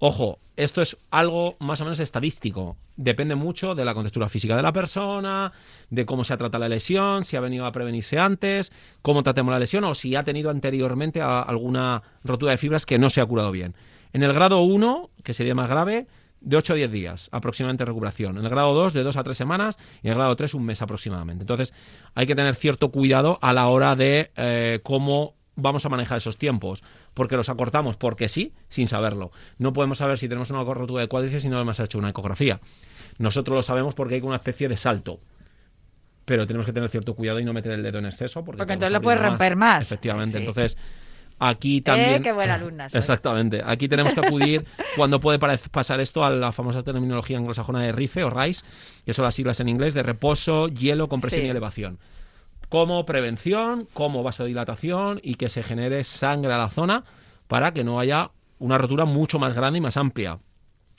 Ojo, esto es algo más o menos estadístico. Depende mucho de la contextura física de la persona, de cómo se trata la lesión, si ha venido a prevenirse antes, cómo tratemos la lesión o si ha tenido anteriormente alguna rotura de fibras que no se ha curado bien. En el grado 1, que sería más grave, de 8 a 10 días aproximadamente de recuperación. En el grado 2, de 2 a 3 semanas. Y en el grado 3, un mes aproximadamente. Entonces, hay que tener cierto cuidado a la hora de eh, cómo vamos a manejar esos tiempos, porque los acortamos porque sí, sin saberlo. No podemos saber si tenemos una rotura de cuádriceps si no hemos hecho una ecografía. Nosotros lo sabemos porque hay una especie de salto. pero tenemos que tener cierto cuidado y no meter el dedo en exceso. Porque,
entonces lo puedes romper más.
Efectivamente,
Sí.
entonces aquí también...
Eh, qué buena alumna soy.
Exactamente. Aquí tenemos que acudir cuando puede pasar esto a la famosa terminología anglosajona de RICE o RICE, que son las siglas en inglés de reposo, hielo, compresión
Sí.
y elevación. Como prevención, como vasodilatación y que se genere sangre a la zona para que no haya una rotura mucho más grande y más amplia.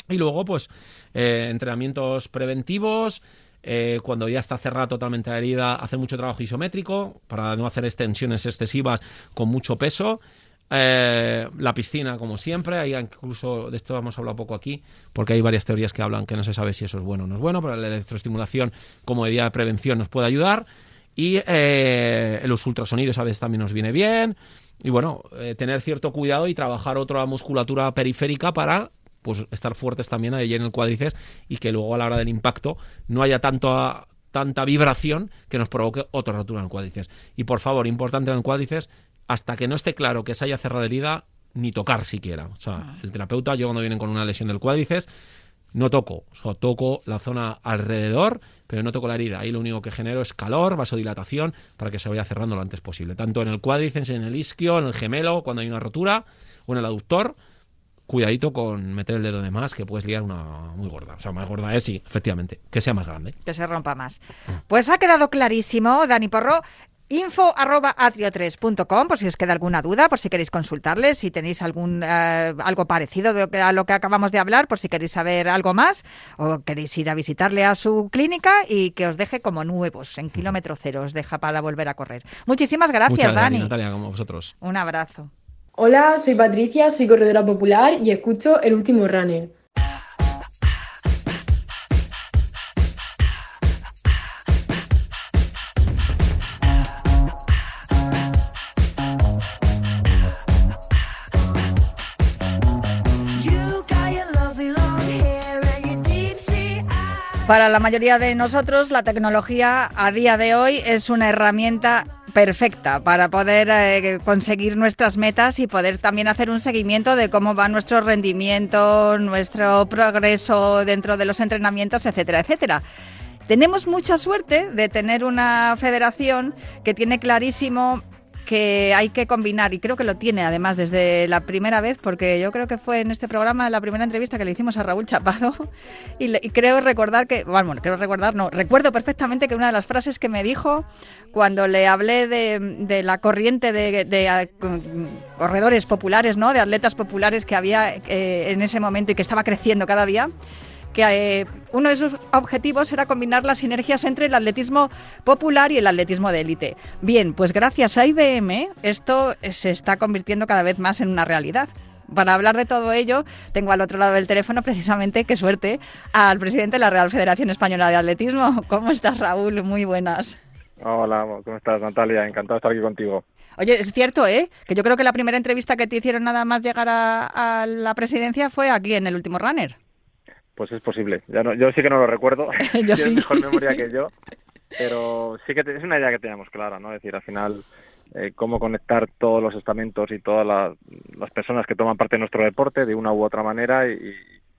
Y luego, pues, eh, entrenamientos preventivos. eh, cuando ya está cerrada totalmente la herida, hacer mucho trabajo isométrico para no hacer extensiones excesivas con mucho peso. Eh, la piscina, como siempre, hay incluso de esto hemos hablado poco aquí, porque hay varias teorías que hablan que no se sabe si eso es bueno o no es bueno, pero la electroestimulación como medida de prevención nos puede ayudar. Y eh, los ultrasonidos a veces también nos viene bien. Y bueno, eh, tener cierto cuidado y trabajar otra musculatura periférica para pues estar fuertes también ahí en el cuádriceps y que luego a la hora del impacto no haya tanto tanta vibración que nos provoque otra rotura en el cuádriceps. Y por favor, importante en el cuádriceps, hasta que no esté claro que se haya cerrado la herida, ni tocar siquiera. O sea, el terapeuta, yo cuando vienen con una lesión del cuádriceps, no toco, toco la zona alrededor, pero no toco la herida. Ahí lo único que genero es calor, vasodilatación, para que se vaya cerrando lo antes posible. Tanto en el cuádriceps, en el isquio, en el gemelo, cuando hay una rotura, o en el aductor, cuidadito con meter el dedo de más, que puedes liar una muy gorda. O sea, más gorda es, sí, efectivamente, que sea más grande.
Que se rompa más. Pues ha quedado clarísimo, Dani Porro. Info arroba atrio3.com por si os queda alguna duda, por si queréis consultarles, si tenéis algún eh, algo parecido de lo que- a lo que acabamos de hablar, por si queréis saber algo más o queréis ir a visitarle a su clínica y que os deje como nuevos en kilómetro cero, os deja para volver a correr. Muchísimas gracias,
Muchas gracias,
Dani.
Natalia, como vosotros.
Un abrazo.
Hola, soy Patricia, soy corredora popular y escucho El Último Runner.
Para la mayoría de nosotros, la tecnología a día de hoy es una herramienta perfecta para poder eh, conseguir nuestras metas y poder también hacer un seguimiento de cómo va nuestro rendimiento, nuestro progreso dentro de los entrenamientos, etcétera, etcétera. Tenemos mucha suerte de tener una federación que tiene clarísimo que hay que combinar y creo que lo tiene además desde la primera vez porque yo creo que fue en este programa la primera entrevista que le hicimos a Raúl Chapado y, creo recordar que bueno creo recordar no recuerdo perfectamente que una de las frases que me dijo cuando le hablé de, la corriente de, corredores populares no de atletas populares que había eh, en ese momento y que estaba creciendo cada día que eh, uno de sus objetivos era combinar las sinergias entre el atletismo popular y el atletismo de élite. Bien, pues gracias a IBM esto se está convirtiendo cada vez más en una realidad. Para hablar de todo ello, tengo al otro lado del teléfono, precisamente, qué suerte, al presidente de la Real Federación Española de Atletismo. ¿Cómo estás, Raúl? Muy buenas.
Hola, ¿cómo estás, Natalia? Encantado de estar aquí contigo.
Oye, es cierto, ¿eh? Que yo creo que la primera entrevista que te hicieron nada más llegar a, a la presidencia fue aquí en el último runner.
Pues es posible. Ya no, yo sí que no lo recuerdo.
Yo
Tienes
sí.
mejor memoria que yo. Pero sí que te- es una idea que teníamos clara, ¿no? Es decir, al final, eh, cómo conectar todos los estamentos y todas las, las personas que toman parte de nuestro deporte de una u otra manera y,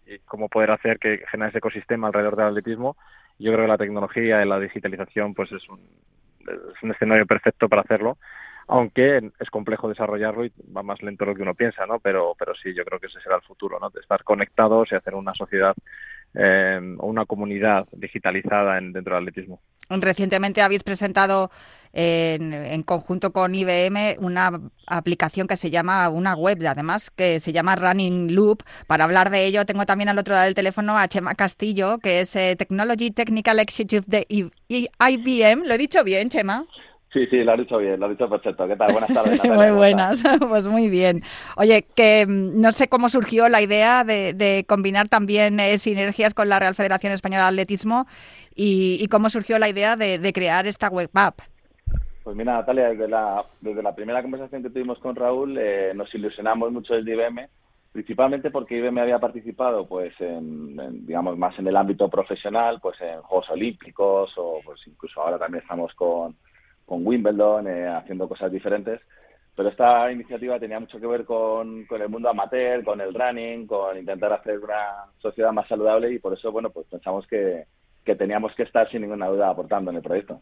y cómo poder hacer que genere ese ecosistema alrededor del atletismo. Yo creo que la tecnología y la digitalización pues es un, es un escenario perfecto para hacerlo aunque es complejo desarrollarlo y va más lento de lo que uno piensa, ¿no? Pero, pero sí, yo creo que ese será el futuro, ¿no? De estar conectados y hacer una sociedad eh, o una comunidad digitalizada en, dentro del atletismo.
Recientemente habéis presentado en, en conjunto con IBM una aplicación que se llama, una web además, que se llama Running Loop. Para hablar de ello tengo también al otro lado del teléfono a Chema Castillo, que es eh, Technology Technical Executive de IBM. ¿Lo he dicho bien, Chema?
Sí, sí, lo has dicho bien, lo has dicho perfecto. ¿Qué tal? Buenas tardes. Natalia,
Muy
¿cómo
buenas, pues muy bien. Oye, que mm, no sé cómo surgió la idea de, de combinar también eh, sinergias con la Real Federación Española de Atletismo y, y cómo surgió la idea de, de crear esta web app.
Pues mira, Natalia, desde la, desde la primera conversación que tuvimos con Raúl, eh, nos ilusionamos mucho desde IBM, principalmente porque IBM había participado, pues, en, en, digamos, más en el ámbito profesional, pues, en Juegos Olímpicos o, pues, incluso ahora también estamos con, con Wimbledon, eh, haciendo cosas diferentes. Pero esta iniciativa tenía mucho que ver con, con el mundo amateur, con el running, con intentar hacer una sociedad más saludable y por eso, bueno, pues pensamos que, que teníamos que estar sin ninguna duda aportando en el proyecto.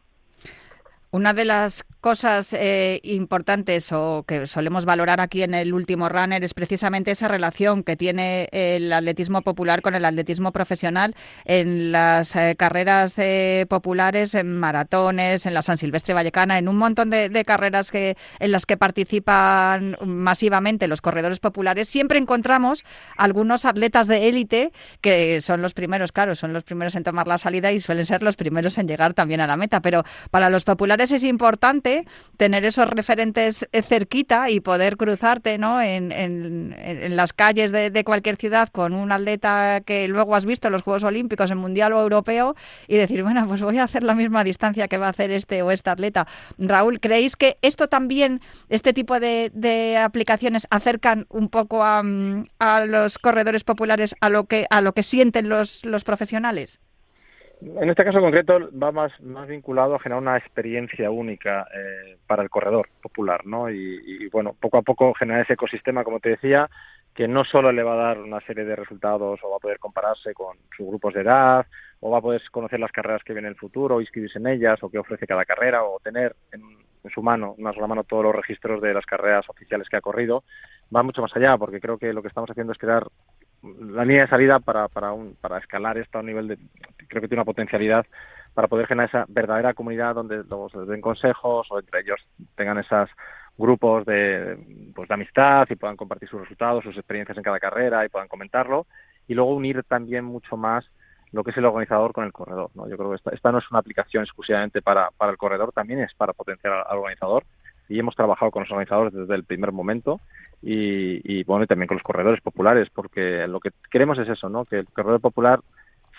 Una de las cosas eh, importantes o que solemos valorar aquí en el último runner es precisamente esa relación que tiene el atletismo popular con el atletismo profesional en las eh, carreras eh, populares, en maratones, en la San Silvestre Vallecana, en un montón de, carreras que, en las que participan masivamente los corredores populares. Siempre encontramos algunos atletas de élite que son los primeros, claro, son los primeros en tomar la salida y suelen ser los primeros en llegar también a la meta. Pero para los populares es importante tener esos referentes cerquita y poder cruzarte ¿no? en, las calles de, cualquier ciudad con un atleta que luego has visto en los Juegos Olímpicos, en Mundial o Europeo, y decir, bueno, pues voy a hacer la misma distancia que va a hacer este o esta atleta. Raúl, ¿creéis que esto también, este tipo de, aplicaciones acercan un poco a, a, los corredores populares a lo que, a lo que sienten los profesionales?
En este caso concreto va más, más vinculado a generar una experiencia única eh, para el corredor popular, ¿no? Y, bueno, poco a poco generar ese ecosistema, como te decía, que no solo le va a dar una serie de resultados o va a poder compararse con sus grupos de edad o va a poder conocer las carreras que vienen en el futuro, inscribirse en ellas o qué ofrece cada carrera o tener en, su mano, una sola mano, todos los registros de las carreras oficiales que ha corrido, va mucho más allá porque creo que lo que estamos haciendo es crear la línea de salida para, para, un, para escalar esto a un nivel de, creo que tiene una potencialidad para poder generar esa verdadera comunidad donde se den consejos o entre ellos tengan esos grupos de, pues, de amistad y puedan compartir sus resultados, sus experiencias en cada carrera y puedan comentarlo y luego unir también mucho más lo que es el organizador con el corredor. ¿no? Yo creo que esta, esta no es una aplicación exclusivamente para, para el corredor, también es para potenciar al organizador y hemos trabajado con los organizadores desde el primer momento y, bueno, y también con los corredores populares, porque lo que queremos es eso, ¿no? Que el corredor popular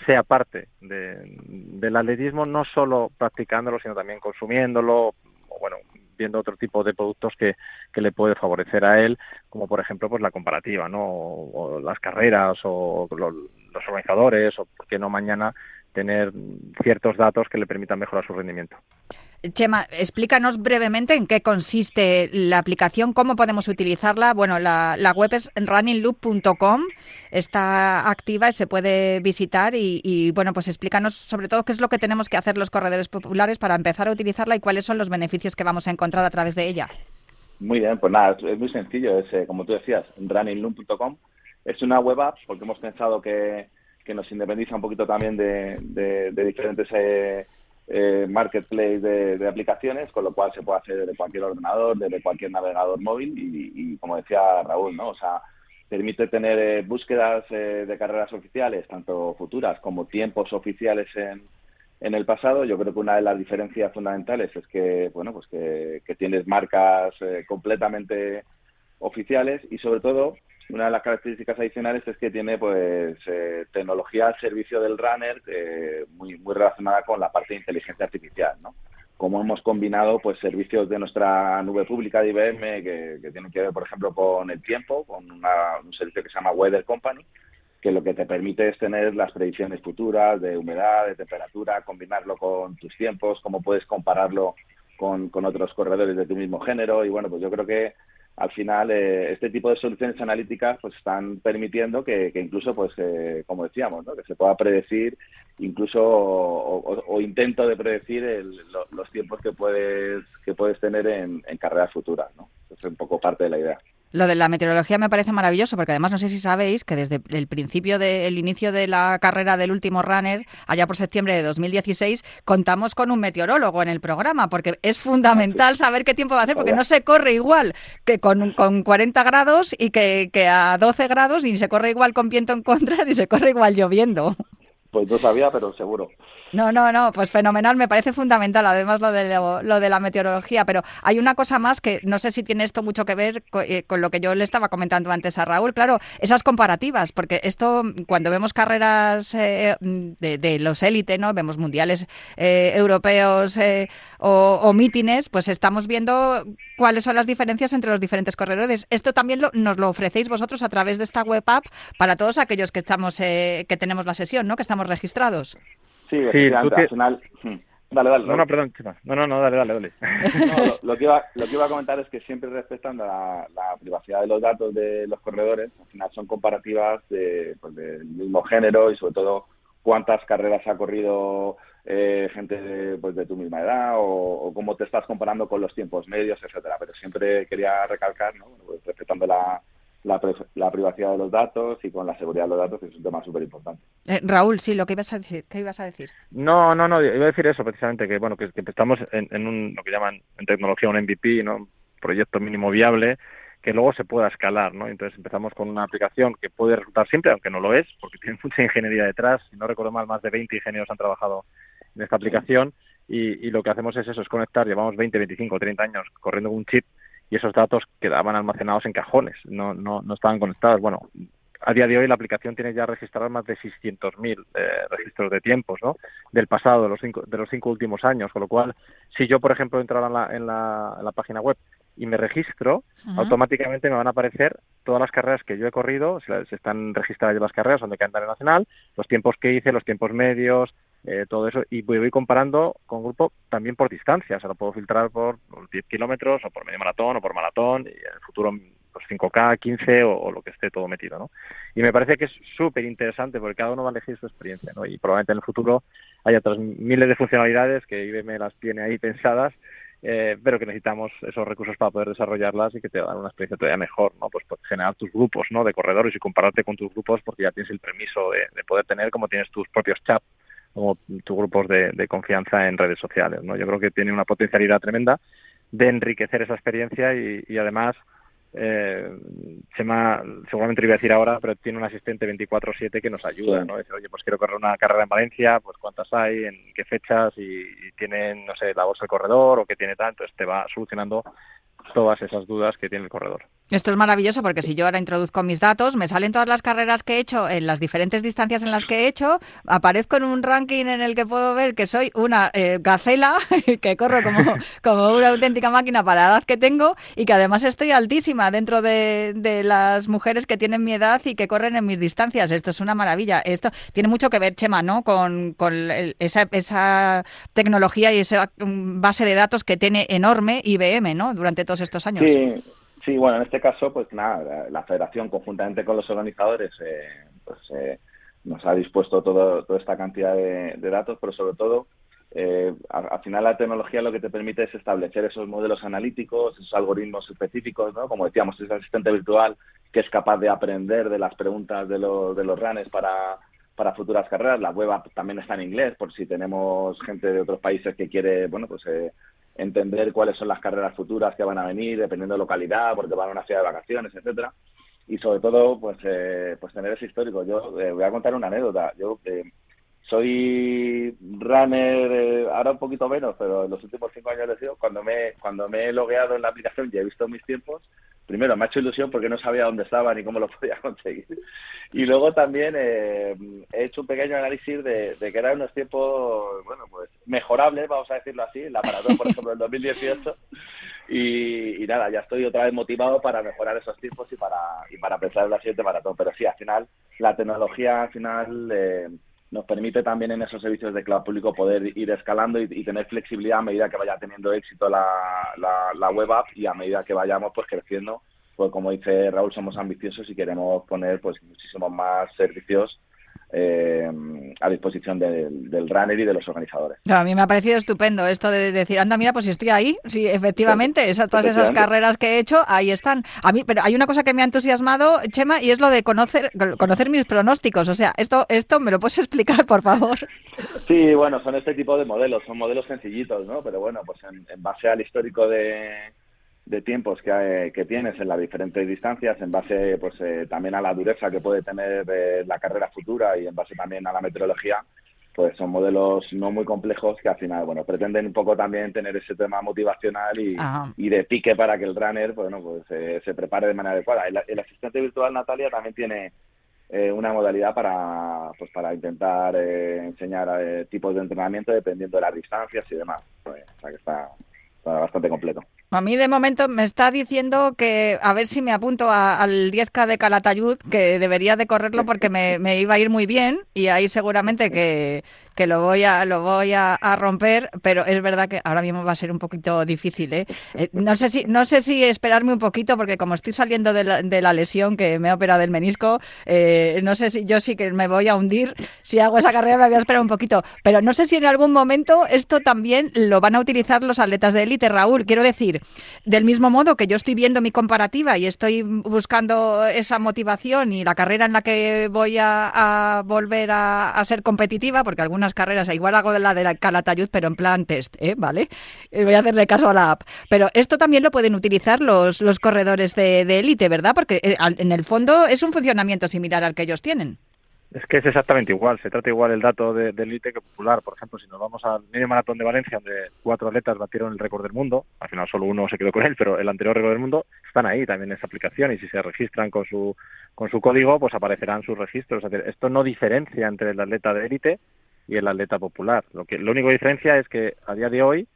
sea parte de, del atletismo, no solo practicándolo, sino también consumiéndolo, o bueno, viendo otro tipo de productos que, que le puede favorecer a él, como por ejemplo pues la comparativa, ¿no? O, las carreras, o los organizadores, o por qué no mañana tener ciertos datos que le permitan mejorar su rendimiento.
Chema, explícanos brevemente en qué consiste la aplicación, cómo podemos utilizarla. Bueno, la, web es runningloop.com, está activa y se puede visitar. Y, bueno, pues explícanos sobre todo qué es lo que tenemos que hacer los corredores populares para empezar a utilizarla y cuáles son los beneficios que vamos a encontrar a través de ella.
Muy bien, pues nada, es muy sencillo. Es, eh, como tú decías, runningloop.com es una web app porque hemos pensado que que nos independiza un poquito también de, diferentes eh, eh, marketplace de, aplicaciones, con lo cual se puede hacer desde cualquier ordenador, desde cualquier navegador móvil y, como decía Raúl, ¿no? O sea, permite tener eh, búsquedas de carreras oficiales, tanto futuras como tiempos oficiales en, en el pasado. Yo creo que una de las diferencias fundamentales es que, bueno, pues que, que tienes marcas completamente oficiales y sobre todo una de las características adicionales es que tiene pues eh, tecnología al servicio del runner eh, muy muy relacionada con la parte de inteligencia artificial, ¿no? Como hemos combinado pues servicios de nuestra nube pública de IBM que, tienen que ver, por ejemplo, con el tiempo, con un servicio que se llama Weather Company, que lo que te permite es tener las predicciones futuras de humedad, de temperatura, combinarlo con tus tiempos, cómo puedes compararlo con, con otros corredores de tu mismo género y bueno, pues yo creo que al final eh, este tipo de soluciones analíticas pues están permitiendo que, incluso pues eh, como decíamos ¿no? que se pueda predecir incluso o, intento de predecir los tiempos que puedes que puedes tener en, en carreras futuras no es un poco parte de la idea
lo de la meteorología me parece maravilloso porque además no sé si sabéis que desde el principio del inicio de la carrera del último runner, allá por septiembre de 2016, contamos con un meteorólogo en el programa porque es fundamental saber qué tiempo va a hacer porque no se corre igual que con, con 40 grados y que, que a 12 grados ni se corre igual con viento en contra ni se corre igual lloviendo.
Pues no sabía, pero seguro.
No, no, no, pues fenomenal, me parece fundamental, además lo de, lo, de la meteorología, pero hay una cosa más que no sé si tiene esto mucho que ver eh, con, lo que yo le estaba comentando antes a Raúl, claro, esas comparativas, porque esto, cuando vemos carreras eh, de, los élites, ¿no? Vemos mundiales eh, europeos o, o, mítines, pues estamos viendo cuáles son las diferencias entre los diferentes corredores. Esto también nos lo ofrecéis vosotros a través de esta web app para todos aquellos que estamos, que tenemos la sesión, ¿no? Que estamos registrados.
Sí, sí al final... Hmm. Dale, dale.
No, no, perdón, No, no, no, dale, dale, dale.
lo, que iba, lo que iba a comentar es que siempre respetando la, privacidad de los datos de los corredores, al final son comparativas de, pues, del mismo género y sobre todo cuántas carreras ha corrido eh, gente de, pues, de tu misma edad o, o cómo te estás comparando con los tiempos medios, etcétera. Pero siempre quería recalcar, ¿no? Pues, respetando la, la, la privacidad de los datos y con la seguridad de los datos, que es un tema súper importante.
Eh, Raúl, sí, lo que ibas a decir. ¿Qué ibas a decir?
No, no, no, iba a decir eso precisamente, que bueno, que, que estamos en, en un, lo que llaman en tecnología un MVP, ¿no? Un proyecto mínimo viable que luego se pueda escalar, ¿no? Entonces empezamos con una aplicación que puede resultar simple, aunque no lo es, porque tiene mucha ingeniería detrás. Si no recuerdo mal, más de 20 ingenieros han trabajado en esta aplicación y, y lo que hacemos es eso, es conectar, llevamos 20, 25, 30 años corriendo con un chip y esos datos quedaban almacenados en cajones, no, no, no estaban conectados. Bueno, a día de hoy la aplicación tiene ya registrados más de 600.000 eh, registros de tiempos, ¿no? Del pasado, de los cinco, de los cinco últimos años, con lo cual, si yo, por ejemplo, entro en la, en la, en la página web y me registro, automáticamente me van a aparecer todas las carreras que yo he corrido, se, se están registradas ya las carreras, son de calendario nacional, los tiempos que hice, los tiempos medios, eh, todo eso, y voy, voy comparando con grupo también por distancia, o sea, lo puedo filtrar por los 10 kilómetros, o por medio maratón, o por maratón, y en el futuro pues 5K, 15 o, o lo que esté todo metido, ¿no? Y me parece que es súper interesante porque cada uno va a elegir su experiencia, ¿no? Y probablemente en el futuro haya otras miles de funcionalidades que IBM las tiene ahí pensadas, eh, pero que necesitamos esos recursos para poder desarrollarlas y que te dan una experiencia todavía mejor, ¿no? Pues generar tus grupos, ¿no? De corredores y compararte con tus grupos porque ya tienes el permiso de, de poder tener como tienes tus propios chats como tus grupos de, de confianza en redes sociales, ¿no? Yo creo que tiene una potencialidad tremenda de enriquecer esa experiencia y, y además eh, Chema, seguramente lo iba a decir ahora, pero tiene un asistente 24/7 que nos ayuda,
Sí.
¿no? Dice, oye, pues quiero correr una carrera en Valencia, pues cuántas hay, en qué fechas y, y tienen, no sé, la bolsa del corredor o qué tiene tanto, entonces te va solucionando todas esas dudas que tiene el corredor.
Esto es maravilloso porque si yo ahora introduzco mis datos, me salen todas las carreras que he hecho en las diferentes distancias en las que he hecho, aparezco en un ranking en el que puedo ver que soy una eh, gacela, que corro como, como una auténtica máquina para la edad que tengo y que además estoy altísima dentro de, de las mujeres que tienen mi edad y que corren en mis distancias. Esto es una maravilla. Esto tiene mucho que ver, Chema, ¿no? Con, con el- esa, esa tecnología y esa mm, base de datos que tiene enorme IBM, ¿no? Durante todos estos años.
Sí, sí, bueno, en este caso, pues nada, la, la federación conjuntamente con los organizadores eh, pues eh, nos ha dispuesto todo, toda esta cantidad de, de datos, pero sobre todo, eh, al, al final la tecnología lo que te permite es establecer esos modelos analíticos, esos algoritmos específicos, ¿no? Como decíamos, ese asistente virtual que es capaz de aprender de las preguntas de los, de los runners para para futuras carreras. La web también está en inglés, por si tenemos gente de otros países que quiere, bueno, pues eh, entender cuáles son las carreras futuras que van a venir, dependiendo de localidad, porque van a una ciudad de vacaciones, etcétera. Y sobre todo, pues, eh, pues tener ese histórico. Yo eh, voy a contar una anécdota. Yo eh, soy runner, eh, ahora un poquito menos, pero en los últimos cinco años. Cuando me, cuando me he logueado en la aplicación y he visto mis tiempos, primero me ha hecho ilusión porque no sabía dónde estaba ni cómo lo podía conseguir. Y luego también eh, he hecho un pequeño análisis de, que eran unos tiempos, bueno, pues mejorables, vamos a decirlo así, la maratón, por ejemplo, del 2018. Y, y nada, ya estoy otra vez motivado para mejorar esos tiempos y para, y para pensar en la siguiente maratón. Pero sí, al final, la tecnología al final eh, nos permite también en esos servicios de cloud público poder ir escalando y, tener flexibilidad a medida que vaya teniendo éxito la, la, la web app y a medida que vayamos pues creciendo. Pues como dice Raúl, somos ambiciosos y queremos poner pues muchísimos más servicios eh, a disposición del, del runner y de los organizadores.
Claro, a mí me ha parecido estupendo esto de decir, anda, mira, pues si estoy ahí, sí, efectivamente, esa- todas esas carreras que he hecho, ahí están. A mí, pero hay una cosa que me ha entusiasmado, Chema, y es lo de conocer, conocer mis pronósticos. O sea, esto, esto me lo puedes explicar, por favor.
Sí, bueno, son este tipo de modelos, son modelos sencillitos, ¿no? Pero bueno, pues en, en base al histórico de, de tiempos que, eh, que tienes en las diferentes distancias, en base pues eh, también a la dureza que puede tener eh, la carrera futura y en base también a la meteorología, pues son modelos no muy complejos que al final, bueno, pretenden un poco también tener ese tema motivacional y, y de pique para que el runner, bueno, pues eh, se prepare de manera adecuada. El, el asistente virtual Natalia también tiene eh, una modalidad para pues para intentar eh, enseñar eh, tipos de entrenamiento dependiendo de las distancias y demás. Pues, o sea que está, está bastante completo.
A mí de momento me está diciendo que a ver si me apunto al 10K de Calatayud, que debería de correrlo porque me iba a ir muy bien y ahí seguramente que, que lo voy a lo voy a, romper, pero es verdad que ahora mismo va a ser un poquito difícil. ¿eh? Eh, no sé si no sé si esperarme un poquito porque como estoy saliendo de la, de la lesión que me ha operado del menisco, eh, no sé si yo sí que me voy a hundir. Si hago esa carrera me voy a esperar un poquito, pero no sé si en algún momento esto también lo van a utilizar los atletas de élite, Raúl. Quiero decir, del mismo modo que yo estoy viendo mi comparativa y estoy buscando esa motivación y la carrera en la que voy a, volver a, a ser competitiva, porque algunas carreras, igual hago la de la Calatayud, pero en plan test, ¿eh? ¿vale? Eh, Voy a hacerle caso a la app. Pero esto también lo pueden utilizar los, los corredores de de élite, ¿verdad? Porque eh, en el fondo es un funcionamiento similar al que ellos tienen.
Es que es exactamente igual, se trata igual el dato de, de élite que popular. Por ejemplo, si nos vamos al medio maratón de Valencia, donde cuatro atletas batieron el récord del mundo, al final solo uno se quedó con él, pero el anterior récord del mundo, están ahí también en esa aplicación y si se registran con su, con su código, pues aparecerán sus registros. Esto no diferencia entre el atleta de élite y el atleta popular. Lo que lo único que diferencia es que a día de hoy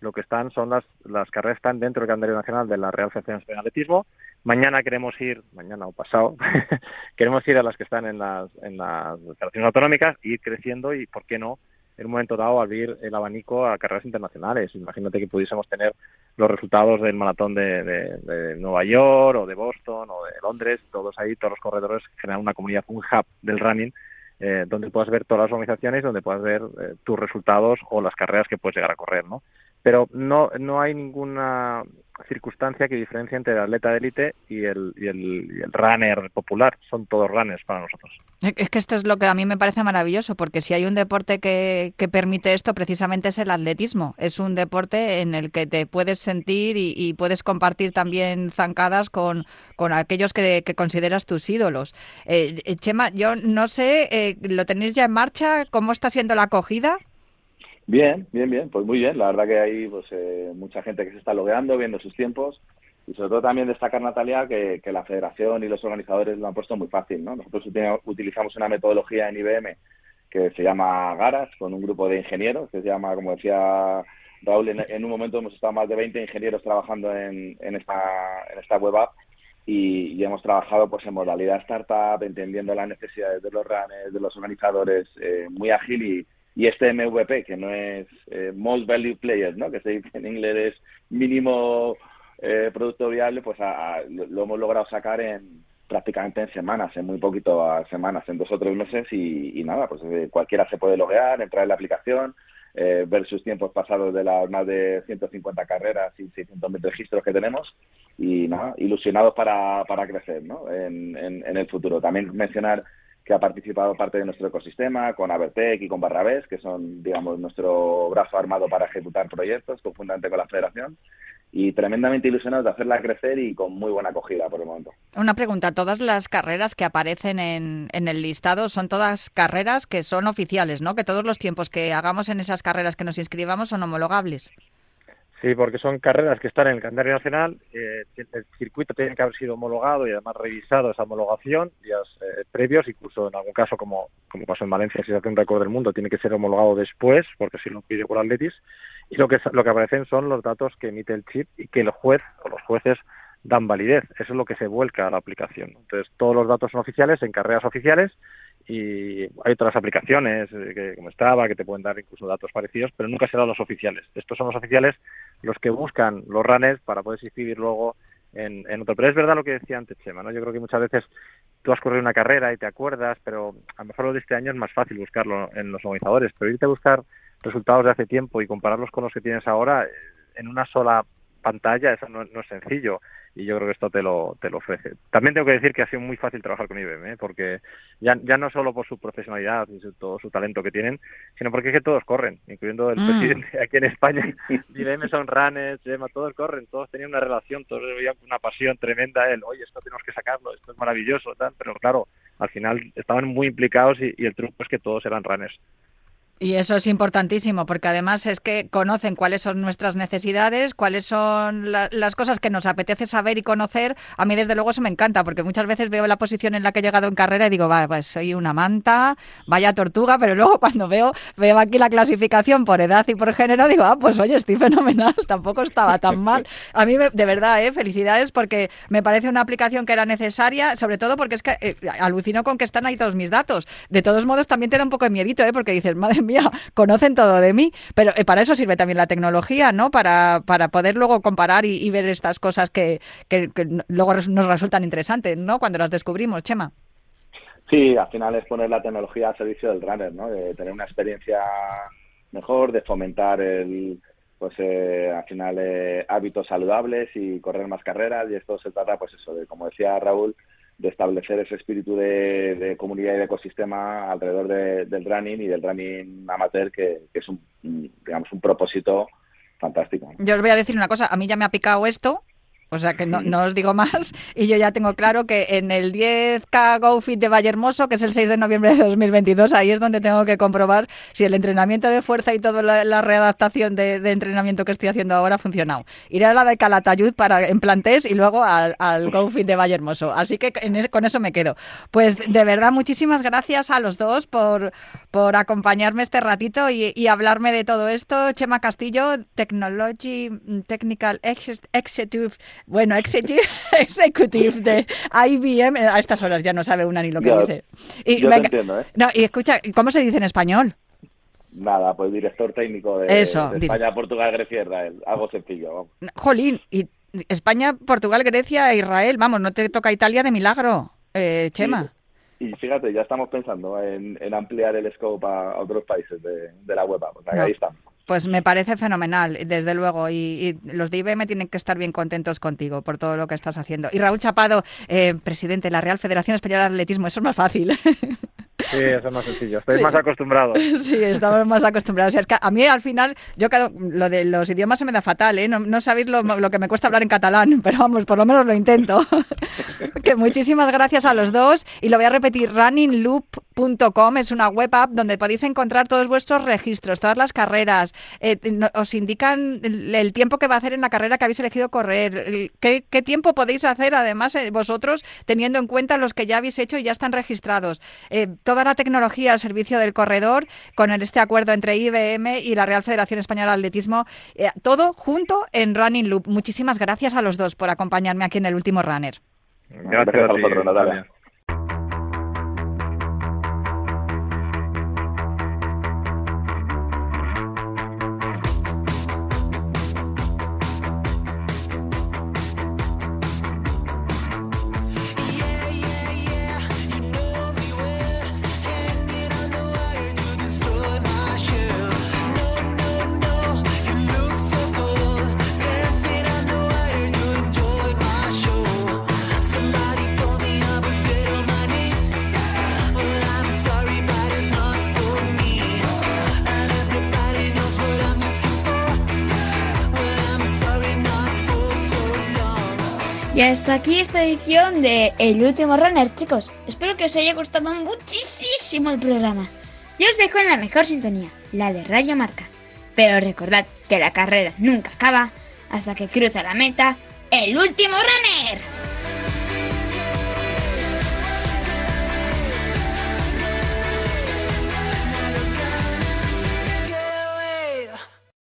lo que están son las, las carreras están dentro del calendario nacional de la Real Federación de Atletismo. Mañana queremos ir, mañana o pasado, queremos ir a las que están en las, en las federaciones autonómicas, ir creciendo y, ¿por qué no?, en un momento dado abrir el abanico a carreras internacionales. Imagínate que pudiésemos tener los resultados del maratón de, de- de Nueva York o de Boston o de Londres, todos ahí, todos los corredores generan una comunidad, un hub del running eh, donde puedas ver todas las organizaciones, donde puedas ver eh, tus resultados o las carreras que puedes llegar a correr, ¿no? Pero no, no hay ninguna circunstancia que diferencie entre el atleta de élite y el, y, el, runner popular. Son todos runners para nosotros.
Es que esto es lo que a mí me parece maravilloso, porque si hay un deporte que, que permite esto, precisamente es el atletismo. Es un deporte en el que te puedes sentir y, puedes compartir también zancadas con, con aquellos que, que consideras tus ídolos. Eh, Chema, yo no sé, eh, ¿lo tenéis ya en marcha? ¿Cómo está siendo la acogida?
Bien, bien, bien, pues muy bien. La verdad que hay pues eh, mucha gente que se está logueando, viendo sus tiempos y sobre todo también destacar, Natalia, que, la federación y los organizadores lo han puesto muy fácil, ¿no? Nosotros uti- utilizamos una metodología en IBM que se llama Garas, con un grupo de ingenieros, que se llama, como decía Raúl, en, en un momento hemos estado más de 20 ingenieros trabajando en, en, esta, en esta web app y, y hemos trabajado pues en modalidad startup, entendiendo las necesidades de los runners, de los organizadores, eh, muy ágil y, y este MVP, que no es eh, Most Value Player, ¿no? que se dice en inglés es mínimo eh, producto viable, pues a- lo, hemos logrado sacar en prácticamente en semanas, en muy poquito a semanas, en dos o tres meses y, nada, pues eh, cualquiera se puede loguear, entrar en la aplicación, eh, ver sus tiempos pasados de las más de 150 carreras y 600.000 registros que tenemos y nada, ilusionados para, para crecer ¿no? en, en el futuro. También mencionar que ha participado parte de nuestro ecosistema con Abertec y con Barrabés, que son, digamos, nuestro brazo armado para ejecutar proyectos conjuntamente con la federación y tremendamente ilusionados de hacerla crecer y con muy buena acogida por el momento.
Una pregunta, ¿todas las carreras que aparecen en, en el listado son todas carreras que son oficiales, ¿no? Que todos los tiempos que hagamos en esas carreras que nos inscribamos son homologables.
Sí, porque son carreras que están en el calendario nacional. eh, el circuito tiene que haber sido homologado y además revisado esa homologación días eh, previos, incluso en algún caso, como, como pasó en Valencia, si se hace un récord del mundo, tiene que ser homologado después, porque si lo pide por Atletis. Y lo que, lo que aparecen son los datos que emite el chip y que el juez o los jueces dan validez. Eso es lo que se vuelca a la aplicación. Entonces, todos los datos son oficiales en carreras oficiales y hay otras aplicaciones eh, que, como Strava que te pueden dar incluso datos parecidos, pero nunca serán los oficiales. Estos son los oficiales los que buscan los runners para poder inscribir luego en, en otro. Pero es verdad lo que decía antes Chema, ¿no? Yo creo que muchas veces tú has corrido una carrera y te acuerdas, pero a lo mejor lo de este año es más fácil buscarlo en los organizadores, pero irte a buscar resultados de hace tiempo y compararlos con los que tienes ahora eh, en una sola pantalla, eso no, no es sencillo y yo creo que esto te lo, te lo ofrece. También tengo que decir que ha sido muy fácil trabajar con IBM, ¿eh? porque ya, ya no solo por su profesionalidad y su- todo su talento que tienen, sino porque es que todos corren, incluyendo el
Mm.
presidente aquí en España. IBM son runners, Gemma, todos corren, todos tenían una relación, todos veían una pasión tremenda él, oye, esto tenemos que sacarlo, esto es maravilloso, tal, pero claro, al final estaban muy implicados y, y el truco es que todos eran runners.
Y eso es importantísimo, porque además es que conocen cuáles son nuestras necesidades, cuáles son la- las cosas que nos apetece saber y conocer. A mí, desde luego, eso me encanta, porque muchas veces veo la posición en la que he llegado en carrera y digo, va, pues soy una manta, vaya tortuga, pero luego cuando veo, veo aquí la clasificación por edad y por género, digo, ah, pues oye, estoy fenomenal, tampoco estaba tan mal. A mí, de verdad, ¿eh? felicidades, porque me parece una aplicación que era necesaria, sobre todo porque es que eh, alucino con que están ahí todos mis datos. De todos modos, también te da un poco de miedito, ¿eh? porque dices, madre conocen todo de mí. Pero eh, para eso sirve también la tecnología, ¿no? Para, para poder luego comparar y, ver estas cosas que, que- luego nos resultan interesantes, ¿no? Cuando las descubrimos, Chema.
Sí, al final es poner la tecnología al servicio del runner, ¿no? De tener una experiencia mejor, de fomentar el, pues eh, al final eh, hábitos saludables y correr más carreras y esto se trata, pues eso, de como decía Raúl, de establecer ese espíritu de, comunidad y de ecosistema alrededor de- del running y del running amateur que, que es un, un, digamos, un propósito fantástico.
Yo os voy a decir una cosa, a mí ya me ha picado esto, o sea que no, no os digo más, y yo ya tengo claro que en el 10K GoFit de Vallehermoso, que es el 6 de noviembre de 2022, ahí es donde tengo que comprobar si el entrenamiento de fuerza y toda la, la readaptación de, de entrenamiento que estoy haciendo ahora ha funcionado. Iré a la de Calatayud para, en plantés y luego al, al GoFit de Vallehermoso. Así que en es- con eso me quedo. Pues de verdad, muchísimas gracias a los dos por, por acompañarme este ratito y, y hablarme de todo esto. Chema Castillo, Technology Technical Ex- Executive, bueno, Executive, Executive de IBM. A estas horas ya no sabe una ni lo que
Ya,
dice. Y,
yo te entiendo, ¿eh?
no, y escucha, ¿cómo se dice en español?
Nada, pues director técnico de,
Eso,
de
di-
España, Portugal, Grecia, Israel. Algo sencillo, vamos.
Jolín, y España, Portugal, Grecia, Israel, vamos, no te toca Italia de milagro, eh, Chema.
Y fíjate, ya estamos pensando en, en ampliar el scope a, a otros países de, de la web. O sea, que ahí estamos.
Pues me parece fenomenal, desde luego. Y, y los de IBM tienen que estar bien contentos contigo por todo lo que estás haciendo. Y Raúl Chapado, eh, presidente de la Real Federación Española de Atletismo, eso es más fácil.
Sí, eso es más sencillo. Estoy
Sí.
más acostumbrado.
Sí, estamos más acostumbrados. O sea, es que a mí al final, yo cada- lo de los idiomas se me da fatal, ¿eh? No, no sabéis lo, lo que me cuesta hablar en catalán, pero vamos, por lo menos lo intento. que muchísimas gracias a los dos y lo voy a repetir, runningloop.com es una web app donde podéis encontrar todos vuestros registros, todas las carreras, eh, os indican el, el tiempo que va a hacer en la carrera que habéis elegido correr, el- qué, qué tiempo podéis hacer además eh, vosotros teniendo en cuenta los que ya habéis hecho y ya están registrados. Eh, toda la tecnología al servicio del corredor con este acuerdo entre IBM y la Real Federación Española de Atletismo, eh, todo junto en Running Loop. Muchísimas gracias a los dos por acompañarme aquí en el último runner.
Gracias
Gracias
a
vosotros, Natalia.
Hasta aquí esta edición de El último runner, chicos. Espero que os haya gustado muchísimo el programa. Yo os dejo en la mejor sintonía, la de Radio Marca. Pero recordad que la carrera nunca acaba hasta que cruza la meta el último runner.